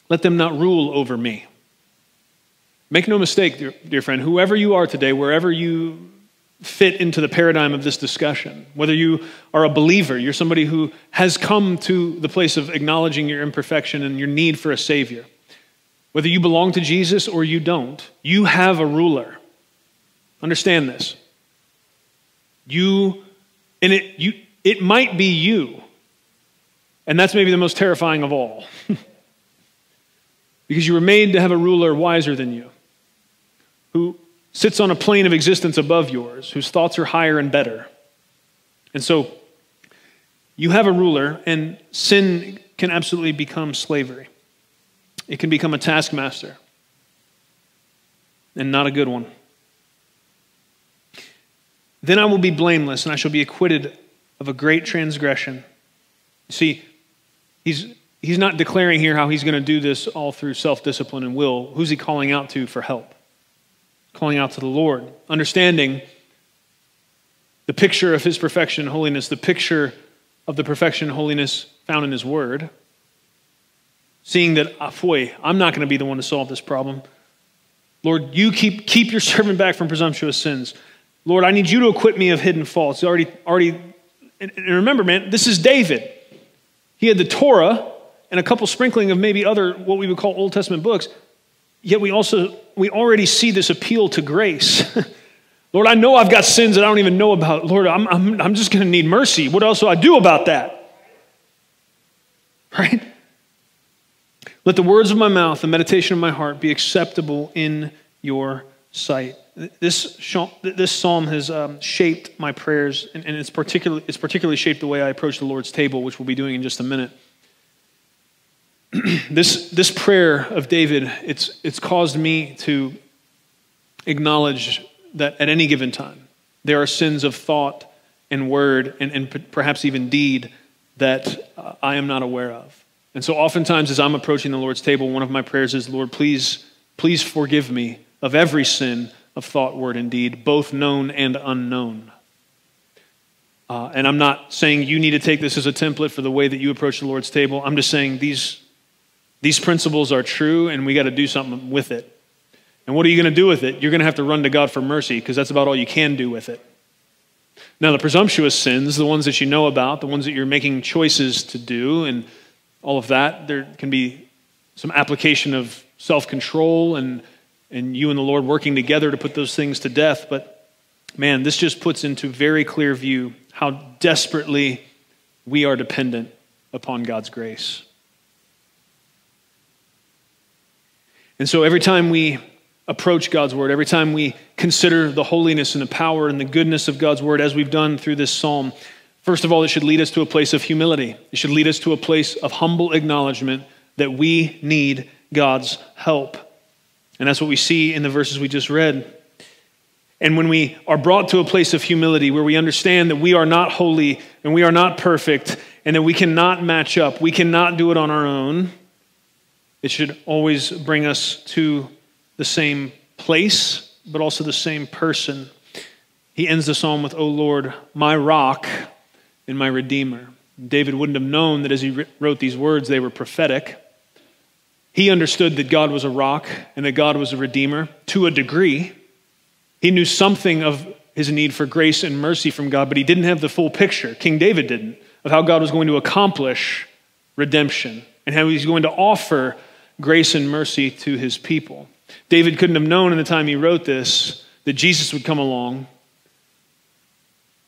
Let them not rule over me. Make no mistake, dear, dear, friend, whoever you are today, wherever you fit into the paradigm of this discussion, whether you are a believer, you're somebody who has come to the place of acknowledging your imperfection and your need for a Savior, whether you belong to Jesus or you don't, you have a ruler. Understand this. You, and it, you, it might be you. And that's maybe the most terrifying of all. because you were made to have a ruler wiser than you, who sits on a plane of existence above yours, whose thoughts are higher and better. And so you have a ruler, and sin can absolutely become slavery. It can become a taskmaster, and not a good one. then I will be blameless, and I shall be acquitted of a great transgression. See, he's, he's not declaring here how he's going to do this all through self discipline and will. Who's he calling out to for help? Calling out to the Lord, understanding the picture of his perfection and holiness, the picture of the perfection and holiness found in his word. Seeing that, ah, I'm not going to be the one to solve this problem. Lord, you keep, keep your servant back from presumptuous sins. Lord, I need you to acquit me of hidden faults. Already, already, and remember, man, this is David. He had the Torah and a couple sprinkling of maybe other what we would call Old Testament books. Yet we also we already see this appeal to grace. Lord, I know I've got sins that I don't even know about. Lord, I'm, I'm, I'm just going to need mercy. What else do I do about that? Right? Let the words of my mouth, the meditation of my heart be acceptable in your sight. This, this psalm has um, shaped my prayers, and, and it's, particularly, it's particularly shaped the way I approach the Lord's table, which we'll be doing in just a minute. this, this prayer of David, it's, it's caused me to acknowledge that at any given time, there are sins of thought and word and, and perhaps even deed that uh, I am not aware of. And so oftentimes as I'm approaching the Lord's table, one of my prayers is, Lord, please, please forgive me of every sin of thought, word, and deed, both known and unknown. Uh, and I'm not saying you need to take this as a template for the way that you approach the Lord's table. I'm just saying these, these principles are true and we got to do something with it. And what are you going to do with it? You're going to have to run to God for mercy because that's about all you can do with it. Now, the presumptuous sins, the ones that you know about, the ones that you're making choices to do, and all of that, there can be some application of self control and, and you and the Lord working together to put those things to death. But man, this just puts into very clear view how desperately we are dependent upon God's grace. And so every time we approach God's word, every time we consider the holiness and the power and the goodness of God's word, as we've done through this psalm, first of all, it should lead us to a place of humility. It should lead us to a place of humble acknowledgement that we need God's help. And that's what we see in the verses we just read. And when we are brought to a place of humility where we understand that we are not holy and we are not perfect and that we cannot match up, we cannot do it on our own, it should always bring us to the same place, but also the same person. He ends the psalm with, O Lord, my rock and my redeemer. David wouldn't have known that as he wrote these words, they were prophetic. He understood that God was a rock and that God was a redeemer to a degree. He knew something of his need for grace and mercy from God, but he didn't have the full picture. King David didn't, of how God was going to accomplish redemption and how he's going to offer grace and mercy to his people. David couldn't have known in the time he wrote this that Jesus would come along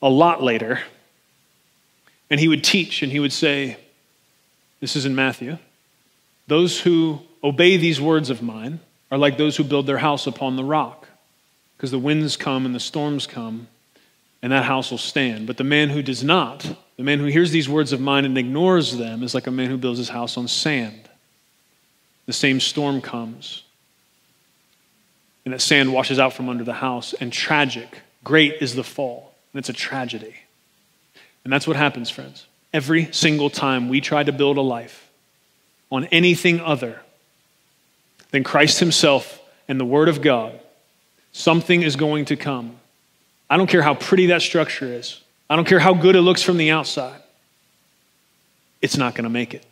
a lot later and he would teach and he would say, This is in Matthew, those who obey these words of mine are like those who build their house upon the rock, because the winds come and the storms come, and that house will stand. But the man who does not, the man who hears these words of mine and ignores them, is like a man who builds his house on sand. The same storm comes and that sand washes out from under the house. And tragic, great is the fall. And it's a tragedy. And that's what happens, friends. Every single time we try to build a life on anything other than Christ Himself and the Word of God, something is going to come. I don't care how pretty that structure is, I don't care how good it looks from the outside. It's not going to make it.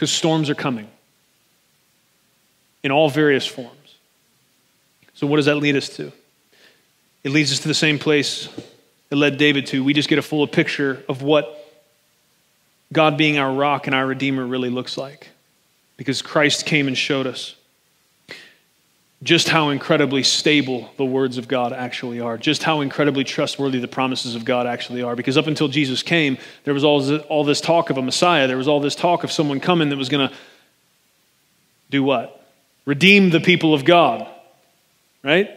Because storms are coming in all various forms. So, what does that lead us to? It leads us to the same place it led David to. We just get a fuller picture of what God being our rock and our Redeemer really looks like. Because Christ came and showed us just how incredibly stable the words of God actually are, just how incredibly trustworthy the promises of God actually are. Because up until Jesus came, there was all this, all this talk of a Messiah, there was all this talk of someone coming that was going to do what? Redeem the people of God right?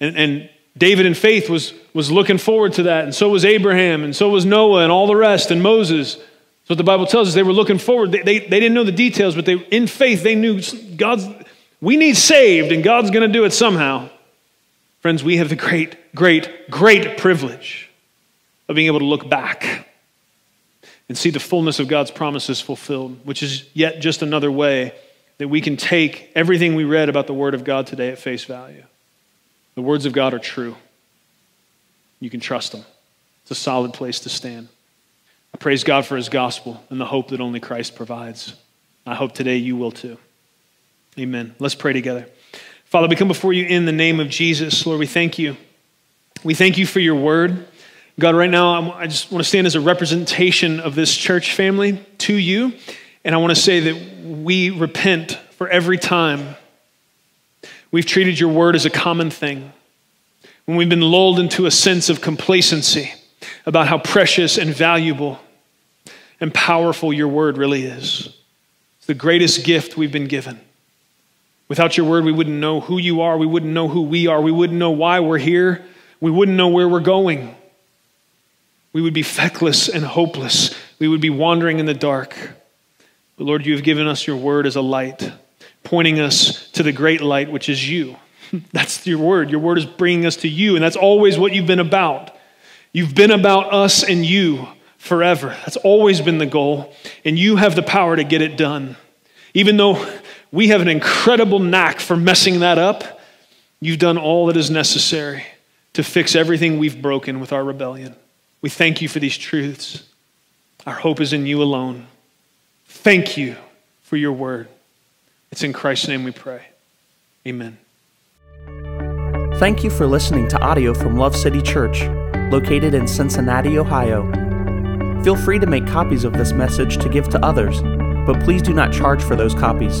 And, and David in faith was, was looking forward to that, and so was Abraham, and so was Noah, and all the rest, and Moses. So what the Bible tells us, they were looking forward. They, they, they didn't know the details, but they, in faith, they knew God's, we need saved, and God's going to do it somehow. Friends, we have the great, great, great privilege of being able to look back and see the fullness of God's promises fulfilled, which is yet just another way that we can take everything we read about the Word of God today at face value. The words of God are true. You can trust them. It's a solid place to stand. I praise God for His gospel and the hope that only Christ provides. I hope today you will too. Amen. Let's pray together. Father, we come before you in the name of Jesus. Lord, we thank you. We thank you for your word. God, right now, I just want to stand as a representation of this church family to you. And I want to say that we repent for every time we've treated your word as a common thing, when we've been lulled into a sense of complacency about how precious and valuable and powerful your word really is. It's the greatest gift we've been given. Without your word, we wouldn't know who you are. We wouldn't know who we are. We wouldn't know why we're here. We wouldn't know where we're going. We would be feckless and hopeless. We would be wandering in the dark. But Lord, you have given us your word as a light, pointing us to the great light, which is you. That's your word. Your word is bringing us to you, and that's always what you've been about. You've been about us and you forever. That's always been the goal, and you have the power to get it done. Even though we have an incredible knack for messing that up, you've done all that is necessary to fix everything we've broken with our rebellion. We thank you for these truths. Our hope is in you alone. Thank you for your word. It's in Christ's name we pray. Amen. Thank you for listening to audio from Love City Church, located in Cincinnati, Ohio. Feel free to make copies of this message to give to others, but please do not charge for those copies